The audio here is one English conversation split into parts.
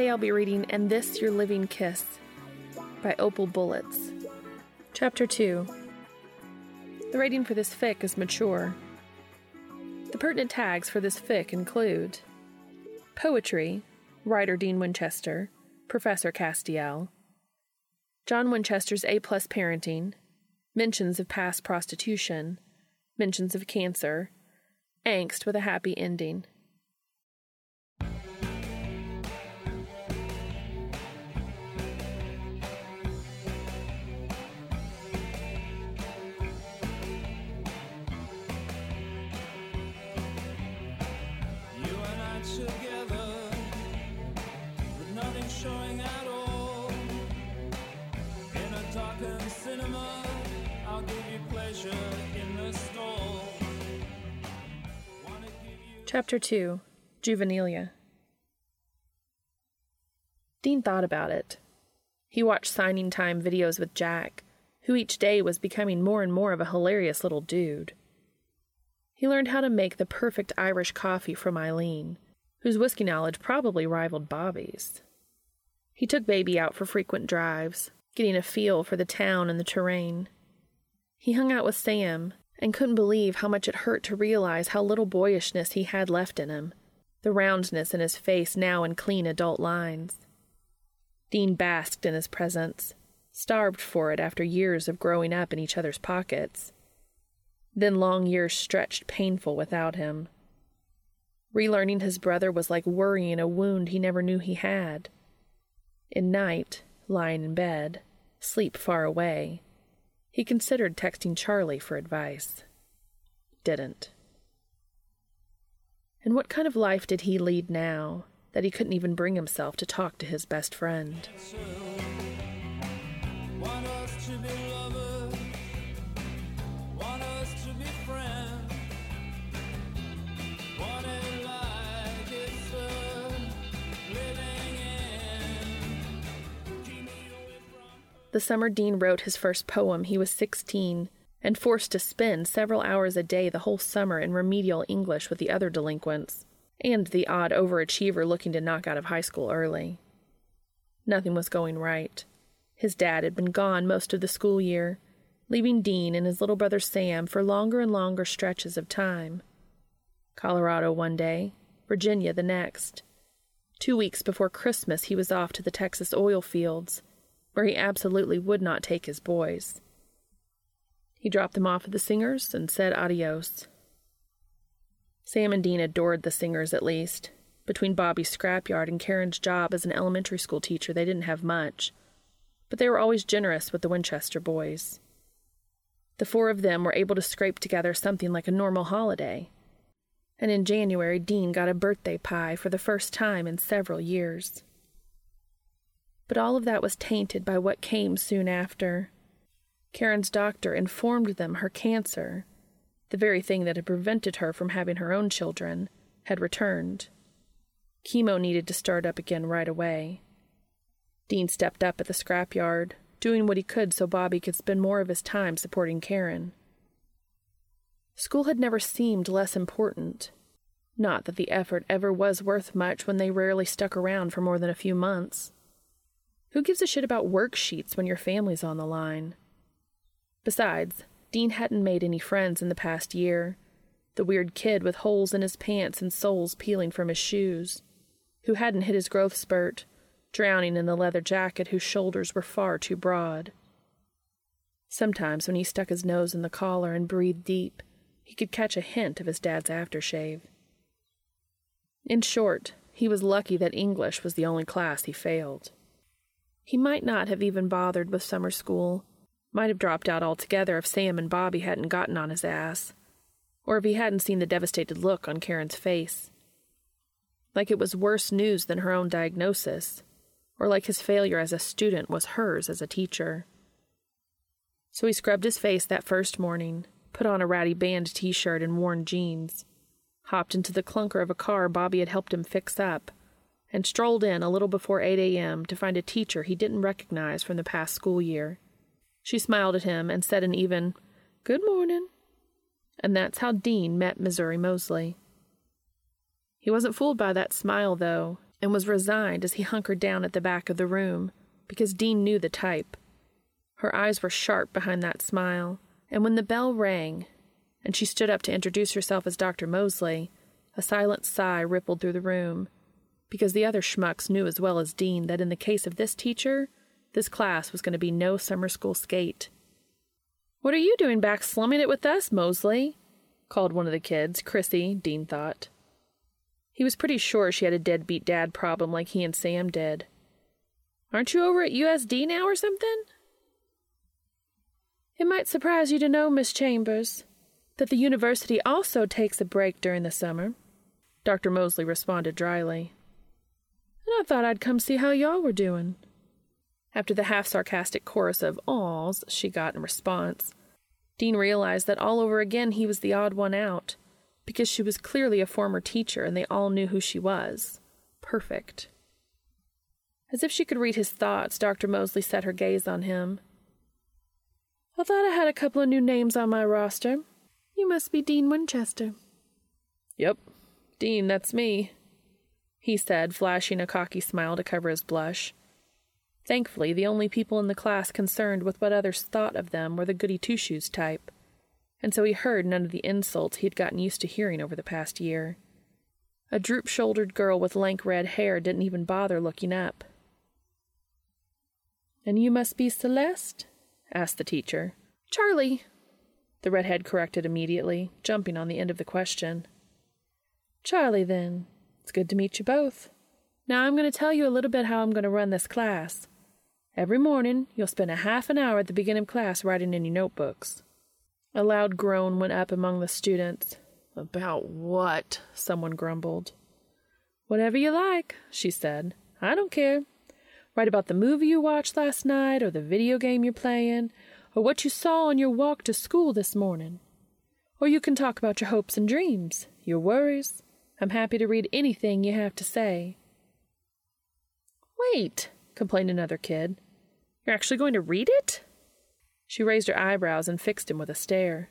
Today I'll be reading And This Your Living Kiss by Opal Bullets. Chapter 2. The rating for this fic is mature. The pertinent tags for this fic include Poetry, writer Dean Winchester, Professor Castiel, John Winchester's A plus parenting, mentions of past prostitution, mentions of cancer, angst with a happy ending. Chapter 2 Juvenilia. Dean thought about it. He watched signing time videos with Jack, who each day was becoming more and more of a hilarious little dude. He learned how to make the perfect Irish coffee from Eileen, whose whiskey knowledge probably rivaled Bobby's. He took Baby out for frequent drives, getting a feel for the town and the terrain. He hung out with Sam and couldn't believe how much it hurt to realize how little boyishness he had left in him, the roundness in his face now in clean adult lines. Dean basked in his presence, starved for it after years of growing up in each other's pockets. Then long years stretched painful without him. Relearning his brother was like worrying a wound he never knew he had. In night, lying in bed, sleep far away, he considered texting Charlie for advice. Didn't. And what kind of life did he lead now that he couldn't even bring himself to talk to his best friend? The summer Dean wrote his first poem, he was 16 and forced to spend several hours a day the whole summer in remedial English with the other delinquents, and the odd overachiever looking to knock out of high school early. Nothing was going right. His dad had been gone most of the school year, leaving Dean and his little brother Sam for longer and longer stretches of time. Colorado one day, Virginia the next. Two weeks before Christmas, he was off to the Texas oil fields, where he absolutely would not take his boys. He dropped them off at the singers and said adios. Sam and Dean adored the singers, at least. Between Bobby's scrapyard and Karen's job as an elementary school teacher, they didn't have much, but they were always generous with the Winchester boys. The four of them were able to scrape together something like a normal holiday. And in January, Dean got a birthday pie for the first time in several years. But all of that was tainted by what came soon after. Karen's doctor informed them her cancer, the very thing that had prevented her from having her own children, had returned. Chemo needed to start up again right away. Dean stepped up at the scrapyard, doing what he could so Bobby could spend more of his time supporting Karen. School had never seemed less important. Not that the effort ever was worth much when they rarely stuck around for more than a few months. Who gives a shit about worksheets when your family's on the line? Besides, Dean hadn't made any friends in the past year. The weird kid with holes in his pants and soles peeling from his shoes, who hadn't hit his growth spurt, drowning in the leather jacket whose shoulders were far too broad. Sometimes, when he stuck his nose in the collar and breathed deep, he could catch a hint of his dad's aftershave. In short, he was lucky that English was the only class he failed. He might not have even bothered with summer school, might have dropped out altogether if Sam and Bobby hadn't gotten on his ass, or if he hadn't seen the devastated look on Karen's face. Like it was worse news than her own diagnosis, or like his failure as a student was hers as a teacher. So he scrubbed his face that first morning, put on a ratty band t shirt and worn jeans, hopped into the clunker of a car Bobby had helped him fix up, and strolled in a little before 8 a.m. to find a teacher he didn't recognize from the past school year. She smiled at him and said an even, Good morning. And that's how Dean met Missouri Moseley. He wasn't fooled by that smile, though, and was resigned as he hunkered down at the back of the room, because Dean knew the type. Her eyes were sharp behind that smile, and when the bell rang, and she stood up to introduce herself as Dr. Moseley, a silent sigh rippled through the room, because the other schmucks knew as well as Dean that in the case of this teacher, this class was going to be no summer school skate. What are you doing back slumming it with us, Moseley? called one of the kids, Chrissy, Dean thought. He was pretty sure she had a deadbeat dad problem like he and Sam did. Aren't you over at USD now or something? It might surprise you to know, Miss Chambers, that the university also takes a break during the summer, Dr. Moseley responded dryly. And I thought I'd come see how y'all were doing. After the half sarcastic chorus of awls she got in response, Dean realized that all over again he was the odd one out, because she was clearly a former teacher and they all knew who she was. Perfect. As if she could read his thoughts, Dr. Moseley set her gaze on him. I thought I had a couple of new names on my roster. You must be Dean Winchester. Yep, Dean, that's me, he said, flashing a cocky smile to cover his blush. Thankfully, the only people in the class concerned with what others thought of them were the goody two shoes type, and so he heard none of the insults he had gotten used to hearing over the past year. A droop shouldered girl with lank red hair didn't even bother looking up. And you must be Celeste? asked the teacher. Charlie, the redhead corrected immediately, jumping on the end of the question. Charlie, then. It's good to meet you both. Now I'm going to tell you a little bit how I'm going to run this class. Every morning, you'll spend a half an hour at the beginning of class writing in your notebooks. A loud groan went up among the students. About what? someone grumbled. Whatever you like, she said. I don't care. Write about the movie you watched last night, or the video game you're playing, or what you saw on your walk to school this morning. Or you can talk about your hopes and dreams, your worries. I'm happy to read anything you have to say. Wait, complained another kid. You're actually going to read it? She raised her eyebrows and fixed him with a stare.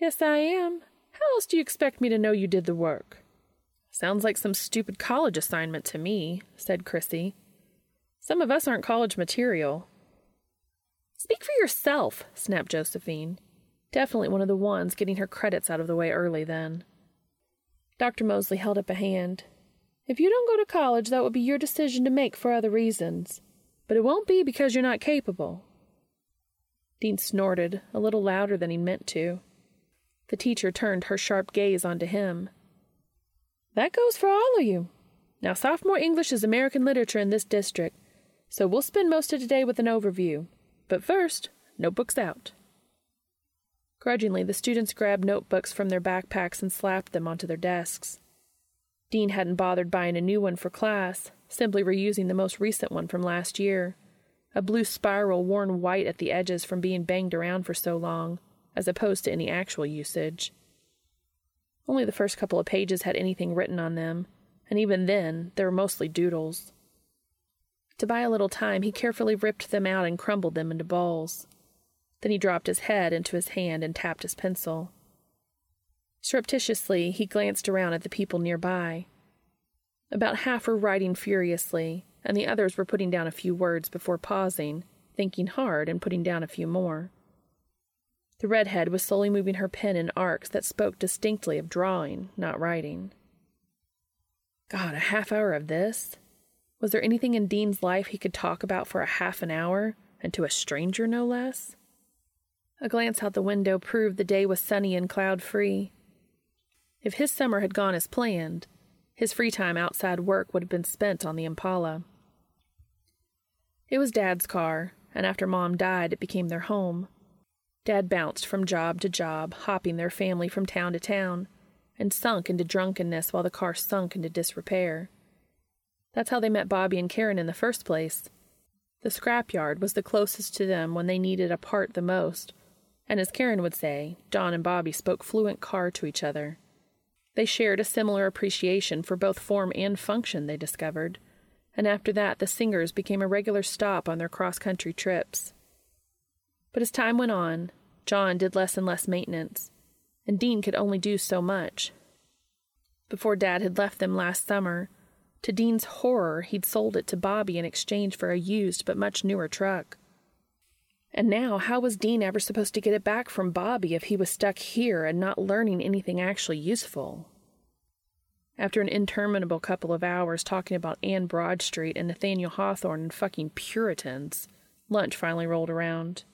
Yes, I am. How else do you expect me to know you did the work? Sounds like some stupid college assignment to me, said Chrissy. Some of us aren't college material. Speak for yourself, snapped Josephine. Definitely one of the ones getting her credits out of the way early then. Dr. Moseley held up a hand. If you don't go to college, that will be your decision to make for other reasons. But it won't be because you're not capable. Dean snorted, a little louder than he meant to. The teacher turned her sharp gaze onto him. That goes for all of you. Now, sophomore English is American literature in this district, so we'll spend most of today with an overview. But first, notebooks out. Grudgingly, the students grabbed notebooks from their backpacks and slapped them onto their desks. Dean hadn't bothered buying a new one for class, simply reusing the most recent one from last year. A blue spiral worn white at the edges from being banged around for so long, as opposed to any actual usage. Only the first couple of pages had anything written on them, and even then, they were mostly doodles. To buy a little time, he carefully ripped them out and crumbled them into balls. Then he dropped his head into his hand and tapped his pencil. Surreptitiously, he glanced around at the people nearby. About half were writing furiously, and the others were putting down a few words before pausing, thinking hard, and putting down a few more. The redhead was slowly moving her pen in arcs that spoke distinctly of drawing, not writing. God, a half hour of this? Was there anything in Dean's life he could talk about for a half an hour, and to a stranger no less? A glance out the window proved the day was sunny and cloud free. If his summer had gone as planned, his free time outside work would have been spent on the Impala. It was Dad's car, and after Mom died, it became their home. Dad bounced from job to job, hopping their family from town to town, and sunk into drunkenness while the car sunk into disrepair. That's how they met Bobby and Karen in the first place. The scrapyard was the closest to them when they needed a part the most, and as Karen would say, John and Bobby spoke fluent car to each other. They shared a similar appreciation for both form and function, they discovered, and after that the singers became a regular stop on their cross country trips. But as time went on, John did less and less maintenance, and Dean could only do so much. Before Dad had left them last summer, to Dean's horror, he'd sold it to Bobby in exchange for a used but much newer truck. And now, how was Dean ever supposed to get it back from Bobby if he was stuck here and not learning anything actually useful? After an interminable couple of hours talking about Anne Bradstreet and Nathaniel Hawthorne and fucking Puritans, lunch finally rolled around.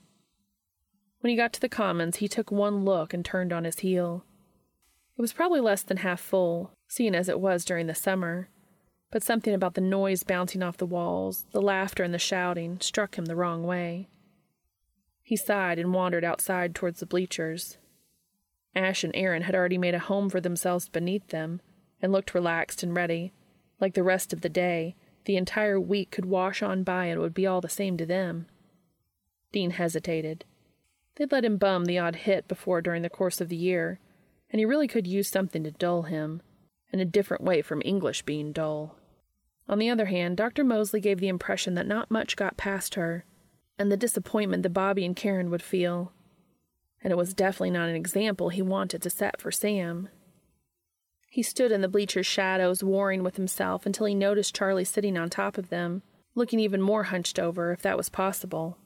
When he got to the Commons, he took one look and turned on his heel. It was probably less than half full, seeing as it was during the summer, but something about the noise bouncing off the walls, the laughter and the shouting, struck him the wrong way. He sighed and wandered outside towards the bleachers. Ash and Aaron had already made a home for themselves beneath them, and looked relaxed and ready. Like the rest of the day, the entire week could wash on by and it would be all the same to them. Dean hesitated. They'd let him bum the odd hit before during the course of the year, and he really could use something to dull him, in a different way from English being dull. On the other hand, Dr. Moseley gave the impression that not much got past her, and the disappointment that Bobby and Karen would feel. And it was definitely not an example he wanted to set for Sam. He stood in the bleacher's shadows, warring with himself until he noticed Charlie sitting on top of them, looking even more hunched over, if that was possible.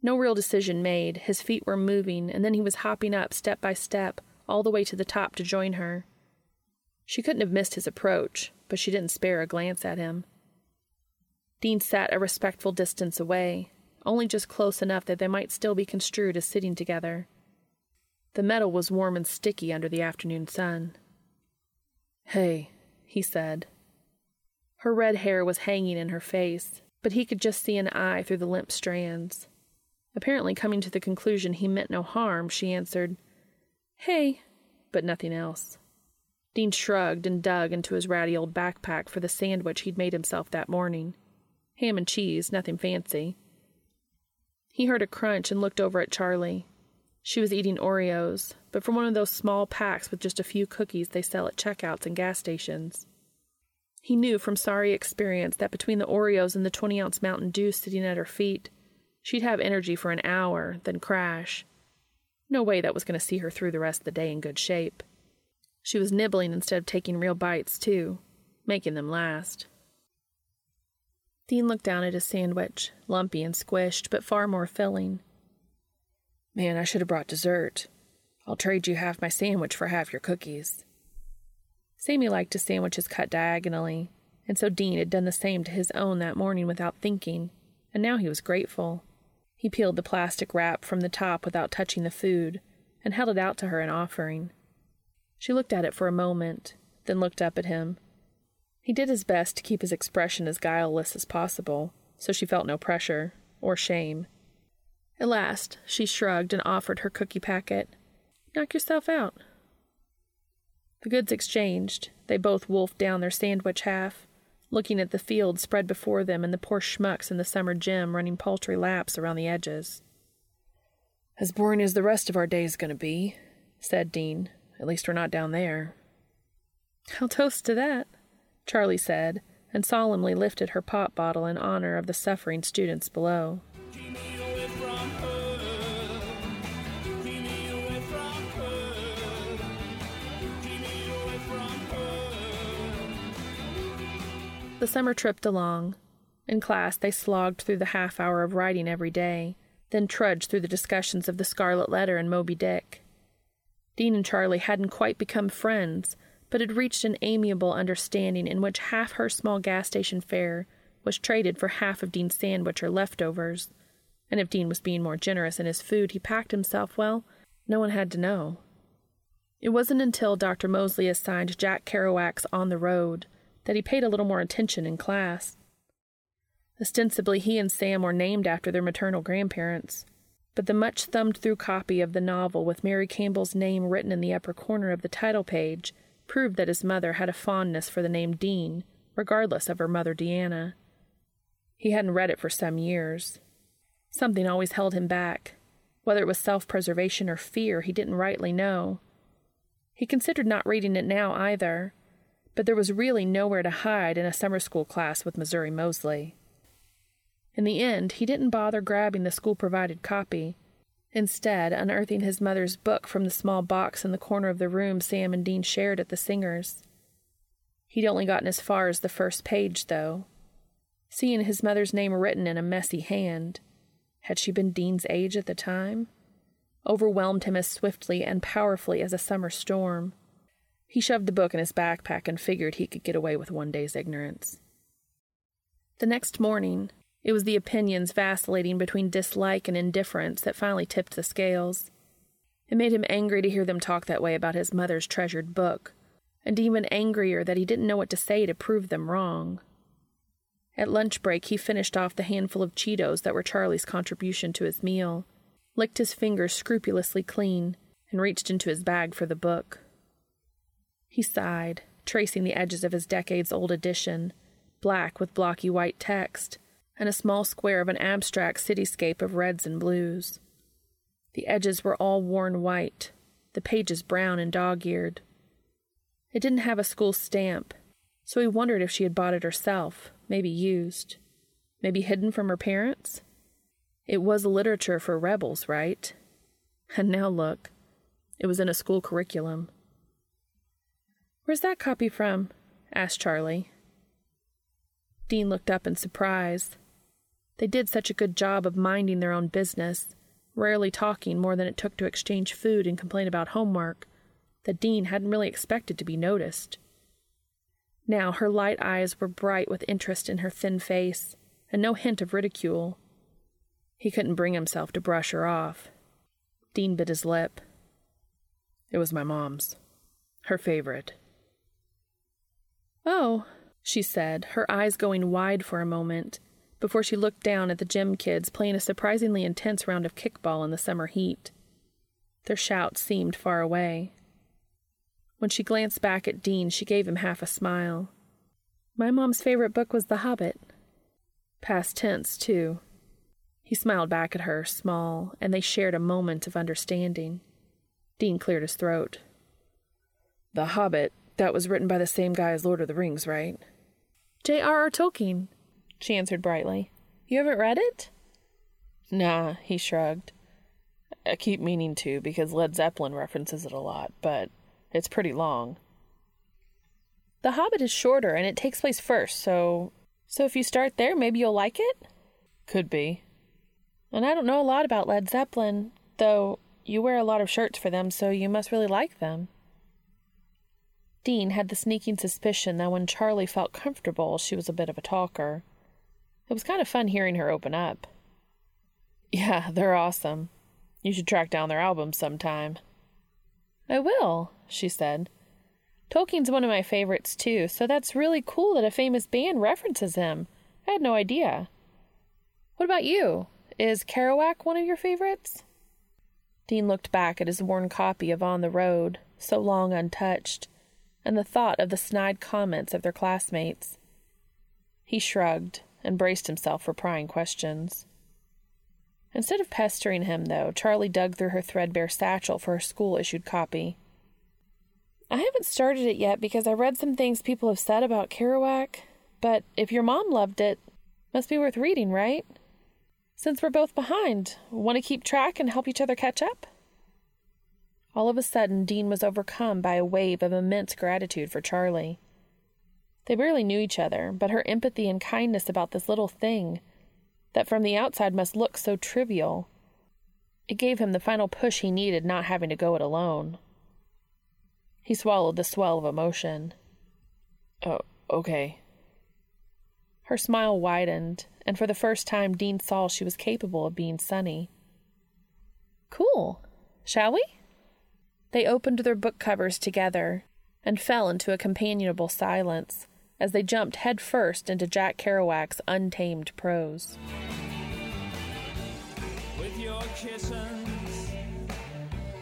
No real decision made, his feet were moving, and then he was hopping up step by step, all the way to the top to join her. She couldn't have missed his approach, but she didn't spare a glance at him. Dean sat a respectful distance away, only just close enough that they might still be construed as sitting together. The metal was warm and sticky under the afternoon sun. Hey, he said. Her red hair was hanging in her face, but he could just see an eye through the limp strands. Apparently, coming to the conclusion he meant no harm, she answered, Hey, but nothing else. Dean shrugged and dug into his ratty old backpack for the sandwich he'd made himself that morning. Ham and cheese, nothing fancy. He heard a crunch and looked over at Charlie. She was eating Oreos, but from one of those small packs with just a few cookies they sell at checkouts and gas stations. He knew from sorry experience that between the Oreos and the 20 ounce Mountain Dew sitting at her feet, She'd have energy for an hour, then crash. No way that was going to see her through the rest of the day in good shape. She was nibbling instead of taking real bites, too, making them last. Dean looked down at his sandwich, lumpy and squished, but far more filling. Man, I should have brought dessert. I'll trade you half my sandwich for half your cookies. Sammy liked his sandwiches cut diagonally, and so Dean had done the same to his own that morning without thinking, and now he was grateful. He peeled the plastic wrap from the top without touching the food and held it out to her in offering. She looked at it for a moment, then looked up at him. He did his best to keep his expression as guileless as possible, so she felt no pressure or shame. At last, she shrugged and offered her cookie packet. Knock yourself out. The goods exchanged. They both wolfed down their sandwich half looking at the field spread before them and the poor schmucks in the summer gym running paltry laps around the edges. As boring as the rest of our day is going to be, said Dean. At least we're not down there. I'll toast to that, Charlie said, and solemnly lifted her pop bottle in honor of the suffering students below. The summer tripped along. In class, they slogged through the half hour of writing every day, then trudged through the discussions of the Scarlet Letter and Moby Dick. Dean and Charlie hadn't quite become friends, but had reached an amiable understanding in which half her small gas station fare was traded for half of Dean's sandwich or leftovers. And if Dean was being more generous in his food, he packed himself well. No one had to know. It wasn't until Dr. Moseley assigned Jack Kerouac's On the Road that he paid a little more attention in class. Ostensibly, he and Sam were named after their maternal grandparents, but the much thumbed through copy of the novel with Mary Campbell's name written in the upper corner of the title page proved that his mother had a fondness for the name Dean, regardless of her mother Deanna. He hadn't read it for some years. Something always held him back. Whether it was self preservation or fear, he didn't rightly know. He considered not reading it now either, but there was really nowhere to hide in a summer school class with Missouri Moseley. In the end, he didn't bother grabbing the school provided copy, instead, unearthing his mother's book from the small box in the corner of the room Sam and Dean shared at the Singers. He'd only gotten as far as the first page, though. Seeing his mother's name written in a messy hand, had she been Dean's age at the time? Overwhelmed him as swiftly and powerfully as a summer storm. He shoved the book in his backpack and figured he could get away with one day's ignorance. The next morning, it was the opinions vacillating between dislike and indifference that finally tipped the scales. It made him angry to hear them talk that way about his mother's treasured book, and even angrier that he didn't know what to say to prove them wrong. At lunch break, he finished off the handful of Cheetos that were Charlie's contribution to his meal, licked his fingers scrupulously clean, and reached into his bag for the book. He sighed, tracing the edges of his decades old edition, black with blocky white text and a small square of an abstract cityscape of reds and blues. The edges were all worn white, the pages brown and dog eared. It didn't have a school stamp, so he wondered if she had bought it herself, maybe used, maybe hidden from her parents. It was literature for rebels, right? And now look, it was in a school curriculum. Where's that copy from? asked Charlie. Dean looked up in surprise. They did such a good job of minding their own business, rarely talking more than it took to exchange food and complain about homework, that Dean hadn't really expected to be noticed. Now her light eyes were bright with interest in her thin face, and no hint of ridicule. He couldn't bring himself to brush her off. Dean bit his lip. It was my mom's. Her favorite. Oh, she said, her eyes going wide for a moment before she looked down at the gym kids playing a surprisingly intense round of kickball in the summer heat. Their shouts seemed far away. When she glanced back at Dean, she gave him half a smile. My mom's favorite book was The Hobbit. Past tense, too. He smiled back at her, small, and they shared a moment of understanding. Dean cleared his throat. The Hobbit, that was written by the same guy as Lord of the Rings, right? J.R.R. Tolkien, she answered brightly. You haven't read it? Nah, he shrugged. I keep meaning to because Led Zeppelin references it a lot, but it's pretty long. The Hobbit is shorter and it takes place first, so so if you start there, maybe you'll like it? Could be. And I don't know a lot about Led Zeppelin, though you wear a lot of shirts for them, so you must really like them. Dean had the sneaking suspicion that when Charlie felt comfortable, she was a bit of a talker. It was kind of fun hearing her open up. Yeah, they're awesome. You should track down their albums sometime. I will, she said. Tolkien's one of my favorites, too, so that's really cool that a famous band references him. I had no idea. What about you? Is Kerouac one of your favorites? Dean looked back at his worn copy of On the Road, so long untouched, and the thought of the snide comments of their classmates. He shrugged and braced himself for prying questions. Instead of pestering him, though, Charlie dug through her threadbare satchel for her school issued copy. I haven't started it yet because I read some things people have said about Kerouac, but if your mom loved it, must be worth reading, right? Since we're both behind, want to keep track and help each other catch up? All of a sudden, Dean was overcome by a wave of immense gratitude for Charlie. They barely knew each other, but her empathy and kindness about this little thing, that from the outside must look so trivial, it gave him the final push he needed not having to go it alone. He swallowed the swell of emotion. Oh, okay. Her smile widened, and for the first time Dean saw she was capable of being sunny. Cool. Shall we? They opened their book covers together and fell into a companionable silence as they jumped headfirst into Jack Kerouac's untamed prose. with your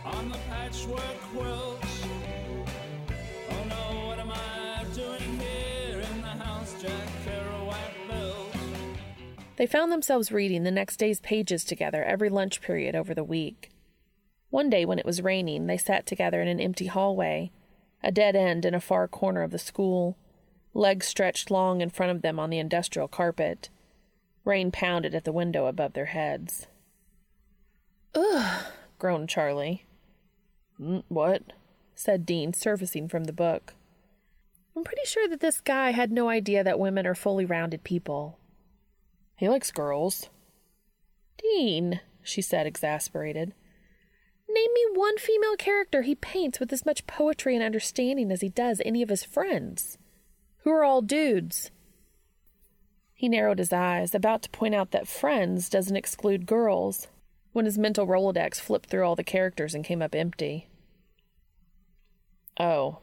on the patchwork quilt. Oh no, what am I doing here in the house Jack Kerouac built? They found themselves reading the next day's pages together every lunch period over the week. One day, when it was raining, they sat together in an empty hallway, a dead end in a far corner of the school, legs stretched long in front of them on the industrial carpet. Rain pounded at the window above their heads. Ugh, groaned Charlie. Mm, what? said Dean, surfacing from the book. I'm pretty sure that this guy had no idea that women are fully rounded people. He likes girls. Dean, she said, exasperated. Name me one female character he paints with as much poetry and understanding as he does any of his friends, who are all dudes. He narrowed his eyes, about to point out that friends doesn't exclude girls, when his mental Rolodex flipped through all the characters and came up empty. Oh,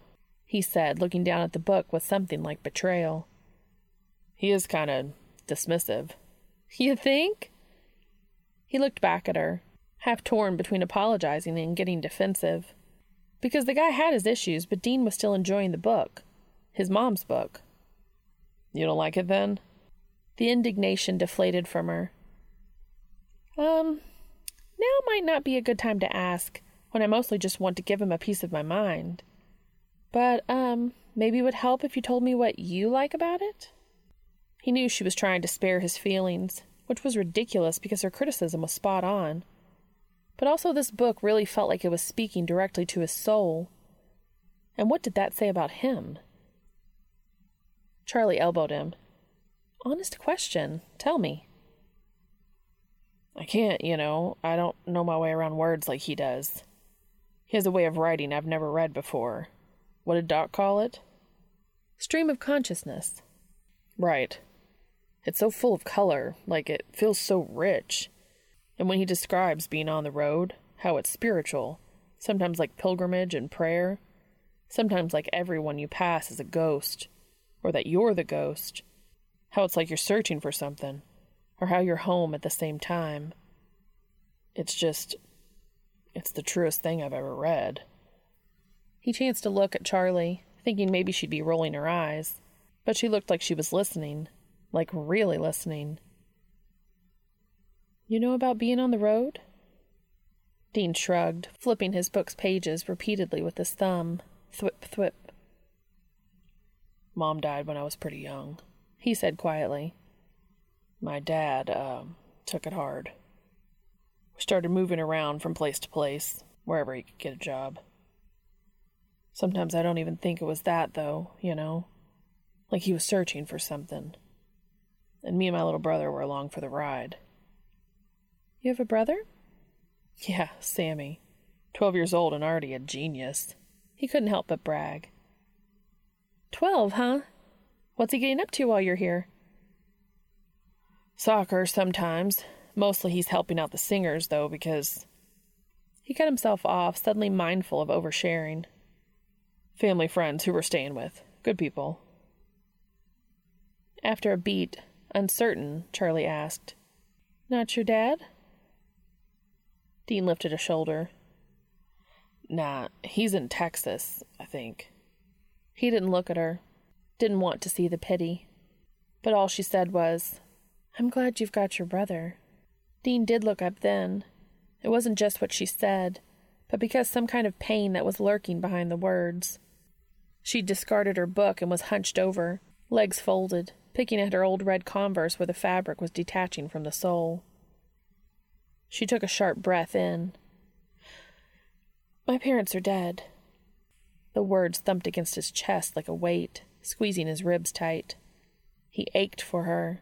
he said, looking down at the book with something like betrayal. He is kind of dismissive. You think? He looked back at her, half torn between apologizing and getting defensive. Because the guy had his issues, but Dean was still enjoying the book. His mom's book. You don't like it then? The indignation deflated from her. Um, now might not be a good time to ask, when I mostly just want to give him a piece of my mind. But, um, maybe it would help if you told me what you like about it? He knew she was trying to spare his feelings, which was ridiculous because her criticism was spot on. But also, this book really felt like it was speaking directly to his soul. And what did that say about him? Charlie elbowed him. Honest question. Tell me. I can't, you know. I don't know my way around words like he does. He has a way of writing I've never read before. What did Doc call it? Stream of consciousness. Right. It's so full of color, like it feels so rich. And when he describes being on the road, how it's spiritual, sometimes like pilgrimage and prayer, sometimes like everyone you pass is a ghost, or that you're the ghost, how it's like you're searching for something, or how you're home at the same time. It's just, it's the truest thing I've ever read. He chanced to look at Charlie, thinking maybe she'd be rolling her eyes, but she looked like she was listening, like really listening. You know about being on the road? Dean shrugged, flipping his book's pages repeatedly with his thumb. Thwip, thwip. Mom died when I was pretty young, he said quietly. My dad, uh, took it hard. We started moving around from place to place, wherever he could get a job. Sometimes I don't even think it was that, though, you know? Like he was searching for something. And me and my little brother were along for the ride. You have a brother? Yeah, Sammy. Twelve years old and already a genius. He couldn't help but brag. Twelve, huh? What's he getting up to while you're here? Soccer sometimes. Mostly he's helping out the singers, though, because. He cut himself off, suddenly mindful of oversharing. Family friends who we're staying with. Good people. After a beat, uncertain, Charlie asked, Not your dad? Dean lifted a shoulder. Nah, he's in Texas, I think. He didn't look at her, didn't want to see the pity. But all she said was, I'm glad you've got your brother. Dean did look up then. It wasn't just what she said, but because some kind of pain that was lurking behind the words. She discarded her book and was hunched over, legs folded, picking at her old red converse where the fabric was detaching from the sole. She took a sharp breath in. My parents are dead. The words thumped against his chest like a weight, squeezing his ribs tight. He ached for her.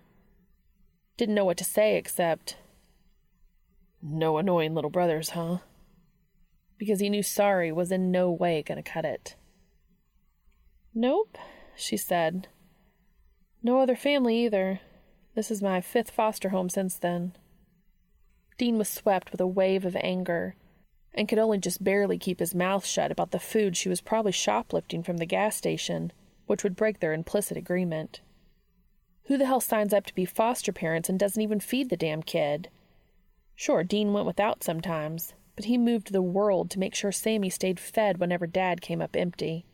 Didn't know what to say except, No annoying little brothers, huh? Because he knew sorry was in no way going to cut it. Nope, she said. No other family either. This is my fifth foster home since then. Dean was swept with a wave of anger and could only just barely keep his mouth shut about the food she was probably shoplifting from the gas station, which would break their implicit agreement. Who the hell signs up to be foster parents and doesn't even feed the damn kid? Sure, Dean went without sometimes, but he moved the world to make sure Sammy stayed fed whenever Dad came up empty.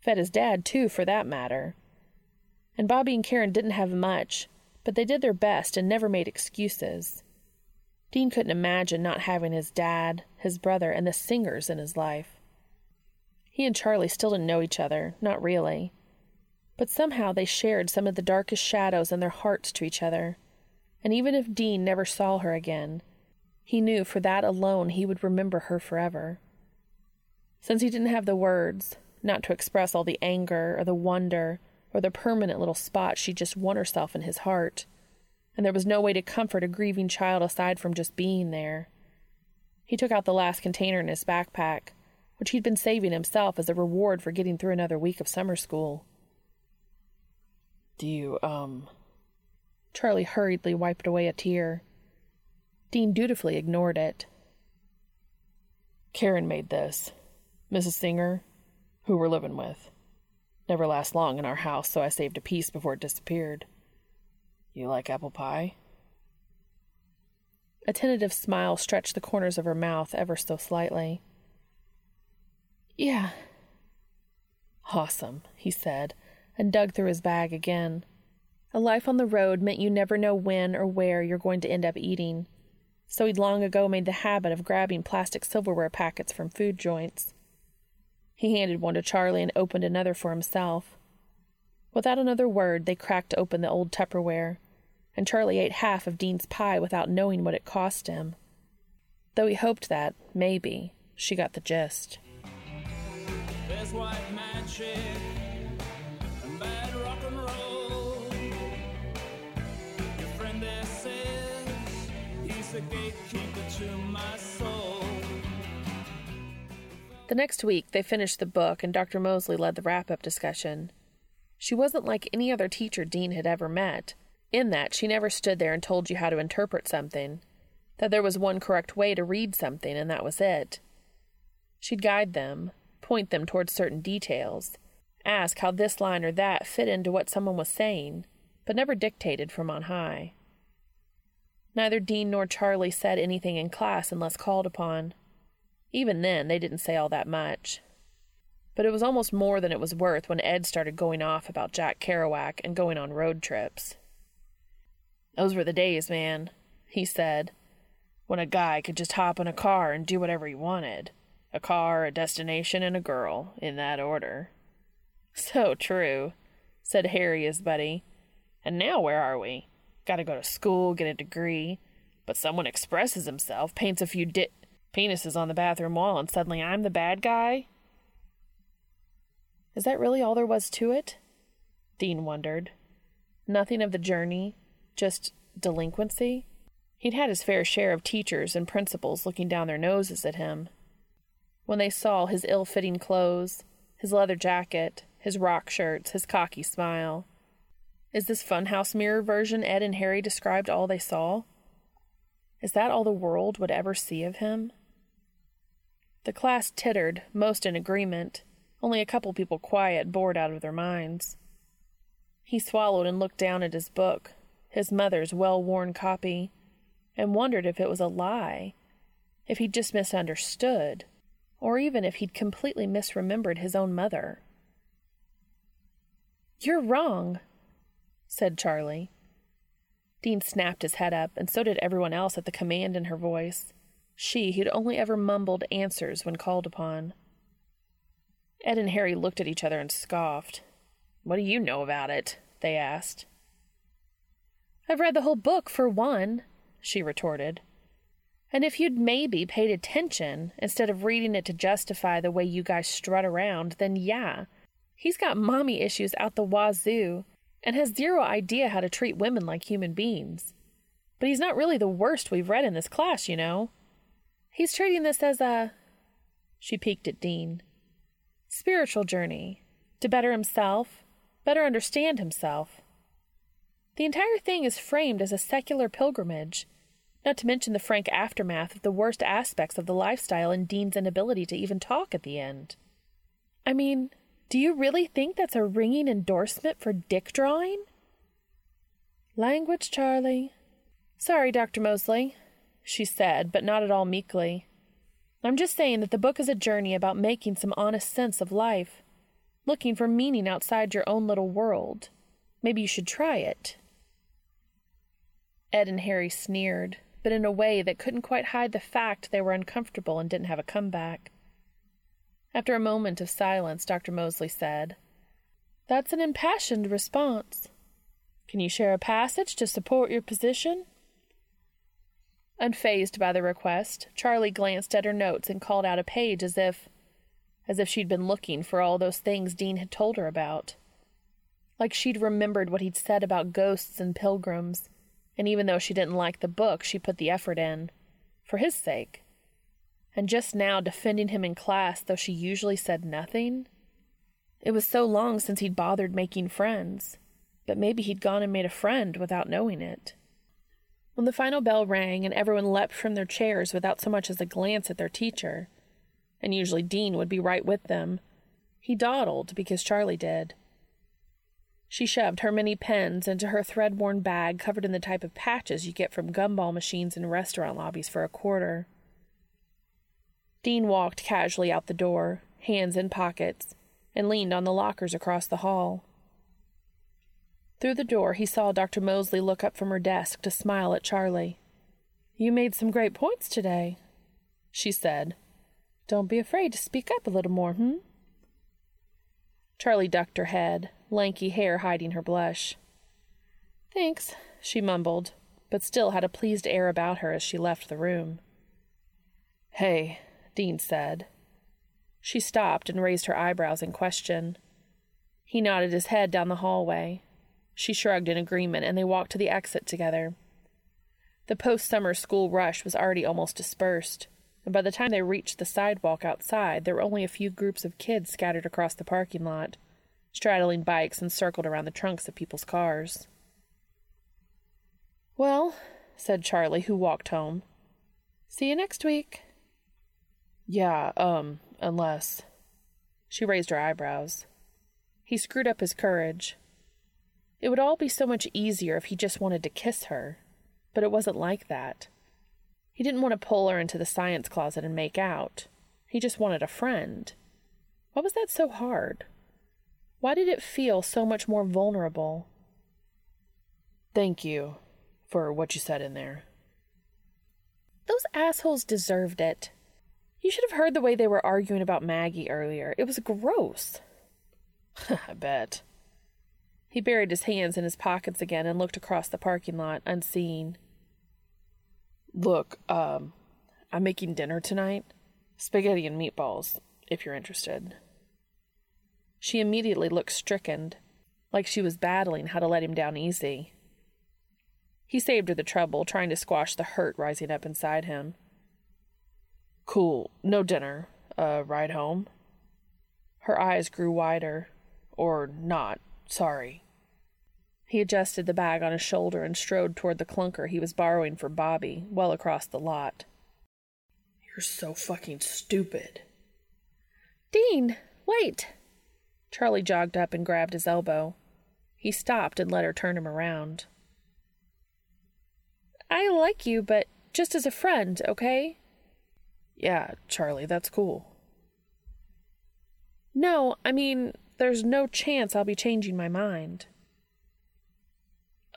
Fed his dad, too, for that matter. And Bobby and Karen didn't have much, but they did their best and never made excuses. Dean couldn't imagine not having his dad, his brother, and the singers in his life. He and Charlie still didn't know each other, not really. But somehow they shared some of the darkest shadows in their hearts to each other. And even if Dean never saw her again, he knew for that alone he would remember her forever. Since he didn't have the words, not to express all the anger or the wonder or the permanent little spot she just won herself in his heart, and there was no way to comfort a grieving child aside from just being there. He took out the last container in his backpack, which he'd been saving himself as a reward for getting through another week of summer school. Do you, um. Charlie hurriedly wiped away a tear. Dean dutifully ignored it. Karen made this. Mrs. Singer, who we're living with. Never lasts long in our house, so I saved a piece before it disappeared. You like apple pie? A tentative smile stretched the corners of her mouth ever so slightly. Yeah. Awesome, he said, and dug through his bag again. A life on the road meant you never know when or where you're going to end up eating, so he'd long ago made the habit of grabbing plastic silverware packets from food joints. He handed one to Charlie and opened another for himself. Without another word, they cracked open the old Tupperware, and Charlie ate half of Dean's pie without knowing what it cost him. Though he hoped that, maybe, she got the gist. There's white magic and bad rock and roll. Your friend there says he's the gatekeeper to my soul. The next week, they finished the book, and Dr. Moseley led the wrap up discussion. She wasn't like any other teacher Dean had ever met, in that she never stood there and told you how to interpret something, that there was one correct way to read something, and that was it. She'd guide them, point them towards certain details, ask how this line or that fit into what someone was saying, but never dictated from on high. Neither Dean nor Charlie said anything in class unless called upon. Even then, they didn't say all that much but it was almost more than it was worth when Ed started going off about Jack Kerouac and going on road trips. Those were the days, man, he said, when a guy could just hop in a car and do whatever he wanted. A car, a destination, and a girl, in that order. So true, said Harry, his buddy. And now where are we? Gotta go to school, get a degree. But someone expresses himself, paints a few di- penises on the bathroom wall, and suddenly I'm the bad guy? Is that really all there was to it? Dean wondered. Nothing of the journey, just delinquency? He'd had his fair share of teachers and principals looking down their noses at him. When they saw his ill fitting clothes, his leather jacket, his rock shirts, his cocky smile. Is this funhouse mirror version Ed and Harry described all they saw? Is that all the world would ever see of him? The class tittered, most in agreement, only a couple people quiet, bored out of their minds. He swallowed and looked down at his book, his mother's well worn copy, and wondered if it was a lie, if he'd just misunderstood, or even if he'd completely misremembered his own mother. You're wrong, said Charlie. Dean snapped his head up, and so did everyone else at the command in her voice. She, who'd only ever mumbled answers when called upon. Ed and Harry looked at each other and scoffed. What do you know about it? they asked. I've read the whole book, for one, she retorted. And if you'd maybe paid attention instead of reading it to justify the way you guys strut around, then yeah, he's got mommy issues out the wazoo and has zero idea how to treat women like human beings. But he's not really the worst we've read in this class, you know. He's treating this as a. She peeked at Dean spiritual journey, To better himself, better understand himself. The entire thing is framed as a secular pilgrimage, not to mention the frank aftermath of the worst aspects of the lifestyle and Dean's inability to even talk at the end. I mean, do you really think that's a ringing endorsement for dick drawing? Language, Charlie. Sorry, Dr. Moseley, she said, but not at all meekly. I'm just saying that the book is a journey about making some honest sense of life, looking for meaning outside your own little world. Maybe you should try it. Ed and Harry sneered, but in a way that couldn't quite hide the fact they were uncomfortable and didn't have a comeback. After a moment of silence, Dr. Moseley said, That's an impassioned response. Can you share a passage to support your position? Unfazed by the request, Charlie glanced at her notes and called out a page as if as if she'd been looking for all those things Dean had told her about. Like she'd remembered what he'd said about ghosts and pilgrims, and even though she didn't like the book, she put the effort in. For his sake and just now defending him in class, though she usually said nothing. It was so long since he'd bothered making friends, but maybe he'd gone and made a friend without knowing it. When the final bell rang and everyone leapt from their chairs without so much as a glance at their teacher, and usually Dean would be right with them, he dawdled because Charlie did. She shoved her many pens into her thread worn bag covered in the type of patches you get from gumball machines in restaurant lobbies for a quarter. Dean walked casually out the door, hands in pockets, and leaned on the lockers across the hall. Through the door, he saw Dr. Moseley look up from her desk to smile at Charlie. You made some great points today, she said. Don't be afraid to speak up a little more, hmm? Charlie ducked her head, lanky hair hiding her blush. Thanks, she mumbled, but still had a pleased air about her as she left the room. Hey, Dean said. She stopped and raised her eyebrows in question. He nodded his head down the hallway. She shrugged in agreement, and they walked to the exit together. The post summer school rush was already almost dispersed, and by the time they reached the sidewalk outside, there were only a few groups of kids scattered across the parking lot, straddling bikes and circled around the trunks of people's cars. Well, said Charlie, who walked home. See you next week. Yeah, um, unless. She raised her eyebrows. He screwed up his courage. It would all be so much easier if he just wanted to kiss her, but it wasn't like that. He didn't want to pull her into the science closet and make out. He just wanted a friend. Why was that so hard? Why did it feel so much more vulnerable? Thank you for what you said in there. Those assholes deserved it. You should have heard the way they were arguing about Maggie earlier. It was gross. I bet. He buried his hands in his pockets again and looked across the parking lot, unseeing. Look, um, I'm making dinner tonight. Spaghetti and meatballs, if you're interested. She immediately looked stricken, like she was battling how to let him down easy. He saved her the trouble, trying to squash the hurt rising up inside him. Cool. No dinner. Uh, ride home? Her eyes grew wider. Or not. Sorry. He adjusted the bag on his shoulder and strode toward the clunker he was borrowing for Bobby, well across the lot. You're so fucking stupid. Dean, wait! Charlie jogged up and grabbed his elbow. He stopped and let her turn him around. I like you, but just as a friend, okay? Yeah, Charlie, that's cool. No, I mean, there's no chance I'll be changing my mind.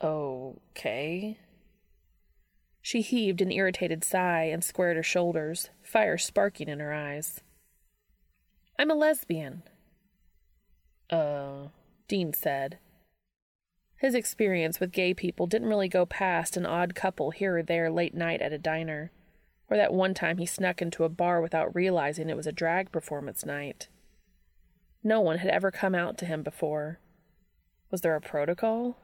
Okay. She heaved an irritated sigh and squared her shoulders, fire sparking in her eyes. I'm a lesbian. Uh, Dean said. His experience with gay people didn't really go past an odd couple here or there late night at a diner or that one time he snuck into a bar without realizing it was a drag performance night. No one had ever come out to him before. Was there a protocol?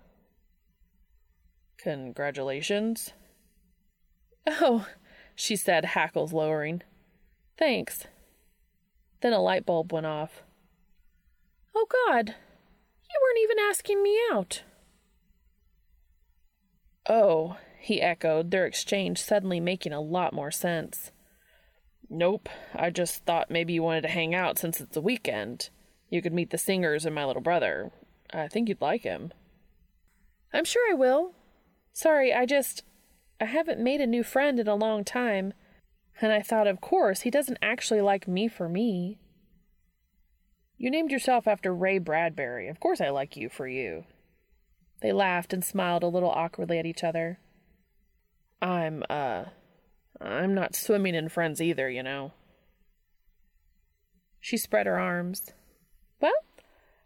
Congratulations. Oh, she said, hackles lowering. Thanks. Then a light bulb went off. Oh, God, you weren't even asking me out. Oh, he echoed, their exchange suddenly making a lot more sense. Nope, I just thought maybe you wanted to hang out since it's a weekend. You could meet the singers and my little brother. I think you'd like him. I'm sure I will. Sorry, I just. I haven't made a new friend in a long time, and I thought, of course, he doesn't actually like me for me. You named yourself after Ray Bradbury. Of course I like you for you. They laughed and smiled a little awkwardly at each other. I'm, uh, I'm not swimming in friends either, you know. She spread her arms. Well,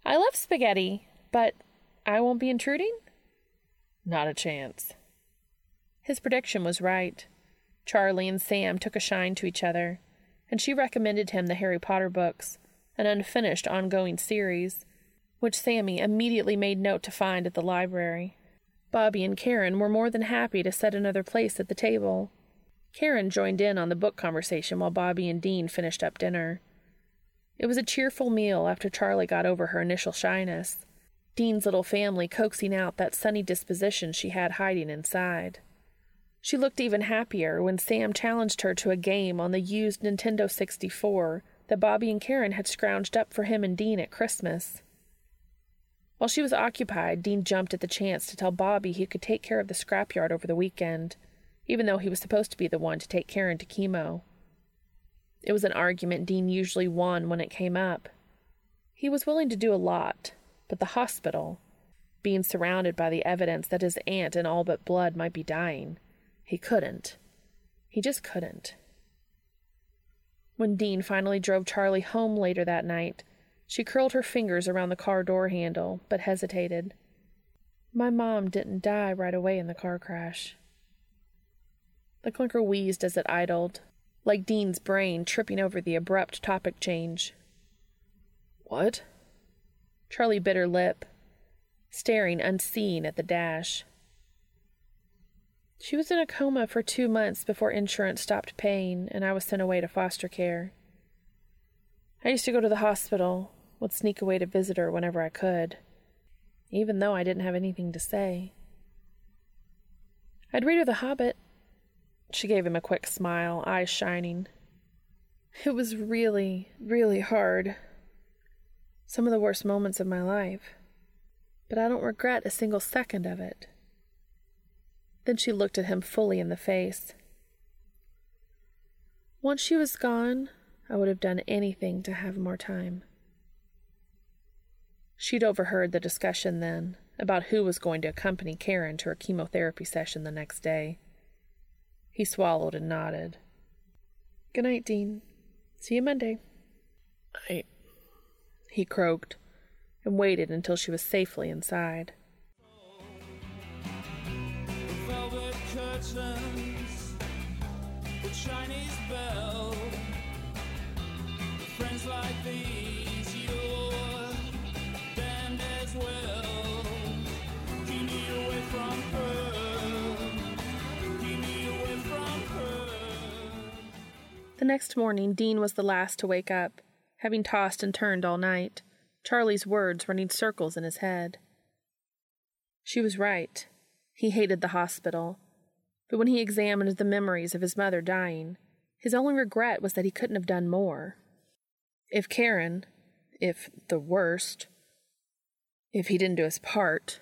I love spaghetti, but I won't be intruding? Not a chance. His prediction was right. Charlie and Sam took a shine to each other, and she recommended him the Harry Potter books, an unfinished ongoing series, which Sammy immediately made note to find at the library. Bobby and Karen were more than happy to set another place at the table. Karen joined in on the book conversation while Bobby and Dean finished up dinner. It was a cheerful meal after Charlie got over her initial shyness, Dean's little family coaxing out that sunny disposition she had hiding inside. She looked even happier when Sam challenged her to a game on the used Nintendo 64 that Bobby and Karen had scrounged up for him and Dean at Christmas. While she was occupied, Dean jumped at the chance to tell Bobby he could take care of the scrapyard over the weekend, even though he was supposed to be the one to take Karen to chemo. It was an argument Dean usually won when it came up. He was willing to do a lot, but the hospital, being surrounded by the evidence that his aunt in all but blood might be dying, he couldn't. He just couldn't. When Dean finally drove Charlie home later that night, she curled her fingers around the car door handle, but hesitated. My mom didn't die right away in the car crash. The clunker wheezed as it idled, like Dean's brain tripping over the abrupt topic change. What? Charlie bit her lip, staring unseeing at the dash. She was in a coma for two months before insurance stopped paying and I was sent away to foster care. I used to go to the hospital, would sneak away to visit her whenever I could, even though I didn't have anything to say. I'd read her The Hobbit. She gave him a quick smile, eyes shining. It was really, really hard. Some of the worst moments of my life. But I don't regret a single second of it. Then she looked at him fully in the face. Once she was gone, I would have done anything to have more time. She'd overheard the discussion then about who was going to accompany Karen to her chemotherapy session the next day. He swallowed and nodded. Good night, Dean. See you Monday. I. He croaked and waited until she was safely inside. The Chinese bell. Friends like these, you're damned as well. Keep me away from her. Keep me away from her. The next morning, Dean was the last to wake up, having tossed and turned all night, Charlie's words running circles in his head. She was right. He hated the hospital. But when he examined the memories of his mother dying, his only regret was that he couldn't have done more. If Karen, if the worst, if he didn't do his part,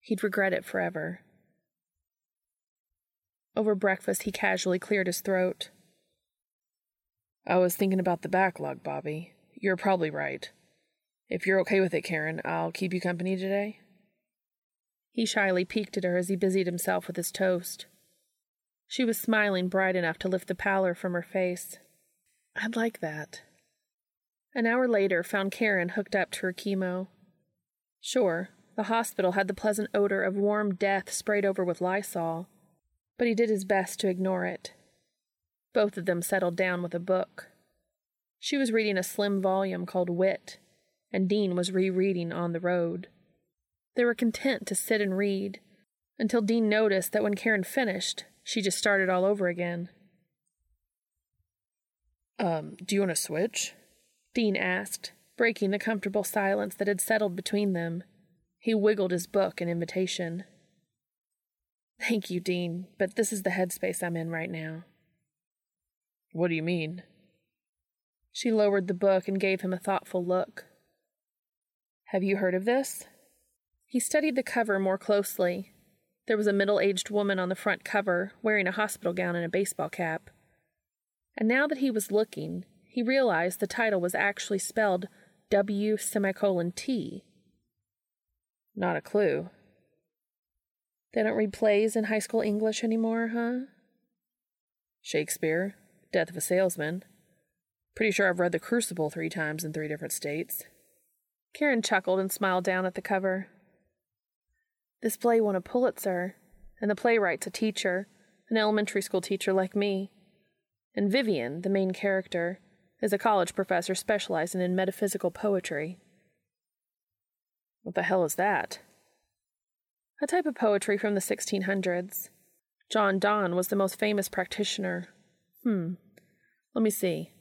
he'd regret it forever. Over breakfast, he casually cleared his throat. I was thinking about the backlog, Bobby. You're probably right. If you're okay with it, Karen, I'll keep you company today. He shyly peeked at her as he busied himself with his toast. She was smiling bright enough to lift the pallor from her face. I'd like that. An hour later found Karen hooked up to her chemo. Sure, the hospital had the pleasant odor of warm death sprayed over with Lysol, but he did his best to ignore it. Both of them settled down with a book. She was reading a slim volume called Wit, and Dean was rereading On the Road. They were content to sit and read, until Dean noticed that when Karen finished, she just started all over again. Um, do you want to switch? Dean asked, breaking the comfortable silence that had settled between them. He wiggled his book in invitation. Thank you, Dean, but this is the headspace I'm in right now. What do you mean? She lowered the book and gave him a thoughtful look. Have you heard of this? He studied the cover more closely. There was a middle aged woman on the front cover, wearing a hospital gown and a baseball cap. And now that he was looking, he realized the title was actually spelled W semicolon T. Not a clue. They don't read plays in high school English anymore, huh? Shakespeare, Death of a Salesman. Pretty sure I've read The Crucible three times in three different states. Karen chuckled and smiled down at the cover. This play won a Pulitzer, and the playwright's a teacher, an elementary school teacher like me. And Vivian, the main character, is a college professor specializing in metaphysical poetry. What the hell is that? A type of poetry from the 1600s. John Donne was the most famous practitioner. Hmm. Let me see.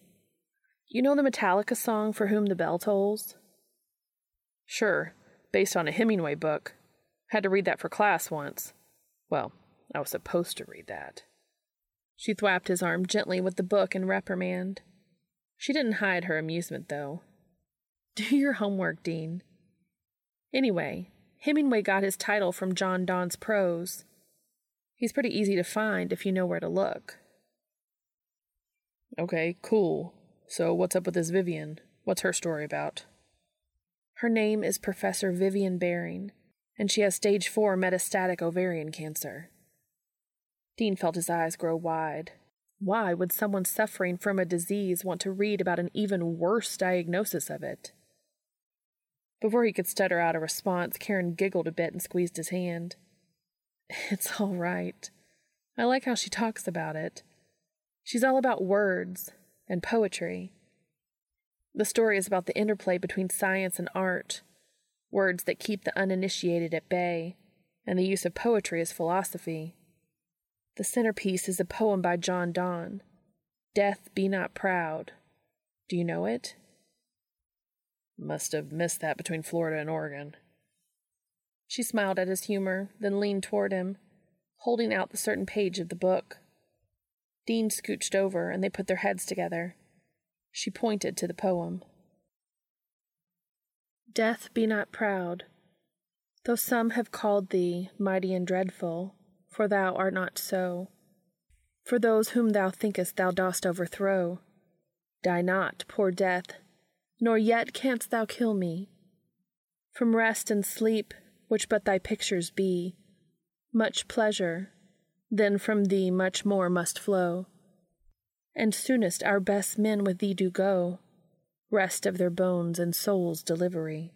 You know the Metallica song For Whom the Bell Tolls? Sure, based on a Hemingway book. Had to read that for class once. Well, I was supposed to read that. She thwapped his arm gently with the book in reprimand. She didn't hide her amusement, though. Do your homework, Dean. Anyway, Hemingway got his title from John Donne's prose. He's pretty easy to find if you know where to look. Okay, cool. So, what's up with this Vivian? What's her story about? Her name is Professor Vivian Bearing, and she has stage four metastatic ovarian cancer. Dean felt his eyes grow wide. Why would someone suffering from a disease want to read about an even worse diagnosis of it? Before he could stutter out a response, Karen giggled a bit and squeezed his hand. It's all right. I like how she talks about it. She's all about words and poetry. The story is about the interplay between science and art, words that keep the uninitiated at bay, and the use of poetry as philosophy. The centerpiece is a poem by John Donne, Death Be Not Proud. Do you know it? Must have missed that between Florida and Oregon. She smiled at his humor, then leaned toward him, holding out the certain page of the book. Dean scooched over, and they put their heads together. She pointed to the poem. Death be not proud, though some have called thee mighty and dreadful, for thou art not so. For those whom thou thinkest thou dost overthrow, die not, poor death, nor yet canst thou kill me. From rest and sleep, which but thy pictures be, much pleasure, then from thee much more must flow. And soonest our best men with thee do go, rest of their bones and souls' delivery.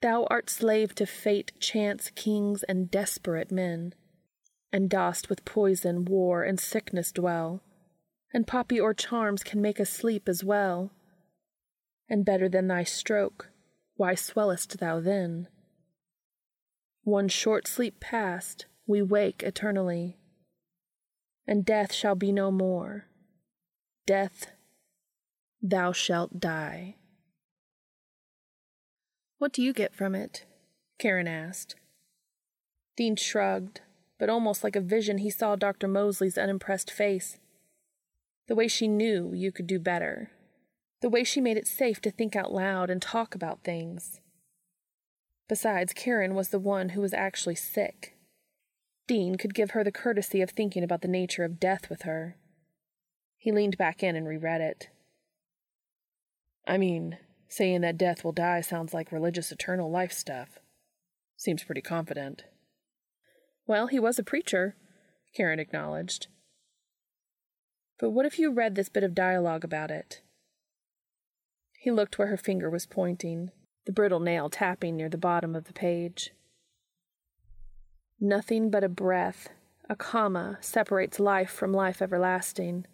Thou art slave to fate, chance, kings, and desperate men, and dost with poison, war, and sickness dwell, and poppy or charms can make us sleep as well. And better than thy stroke, why swellest thou then? One short sleep past, we wake eternally, and death shall be no more. Death, thou shalt die. What do you get from it? Karen asked. Dean shrugged, but almost like a vision, he saw Dr. Moseley's unimpressed face. The way she knew you could do better. The way she made it safe to think out loud and talk about things. Besides, Karen was the one who was actually sick. Dean could give her the courtesy of thinking about the nature of death with her. He leaned back in and reread it. I mean, saying that death will die sounds like religious eternal life stuff. Seems pretty confident. Well, he was a preacher, Karen acknowledged. But what if you read this bit of dialogue about it? He looked where her finger was pointing, the brittle nail tapping near the bottom of the page. Nothing but a breath, a comma, separates life from life everlasting.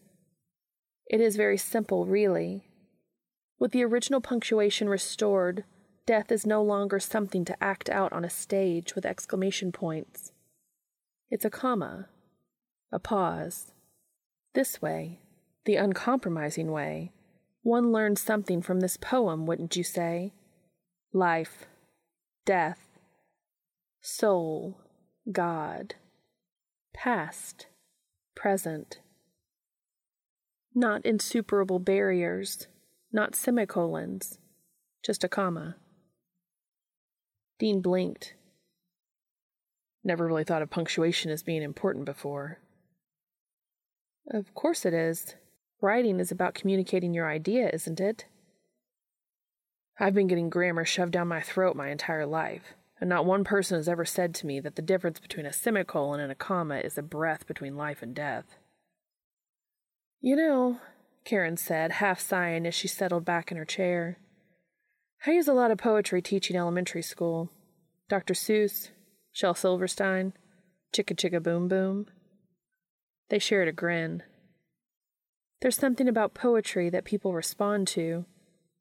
It is very simple, really. With the original punctuation restored, death is no longer something to act out on a stage with exclamation points. It's a comma, a pause. This way, the uncompromising way, One learns something from this poem, wouldn't you say? Life, death, soul, God, past, present. Not insuperable barriers, not semicolons, just a comma. Dean blinked. Never really thought of punctuation as being important before. Of course it is. Writing is about communicating your idea, isn't it? I've been getting grammar shoved down my throat my entire life, and not one person has ever said to me that the difference between a semicolon and a comma is a breath between life and death. You know, Karen said, half sighing as she settled back in her chair. I use a lot of poetry teaching elementary school. Dr. Seuss, Shel Silverstein, Chicka Chicka Boom Boom. They shared a grin. There's something about poetry that people respond to,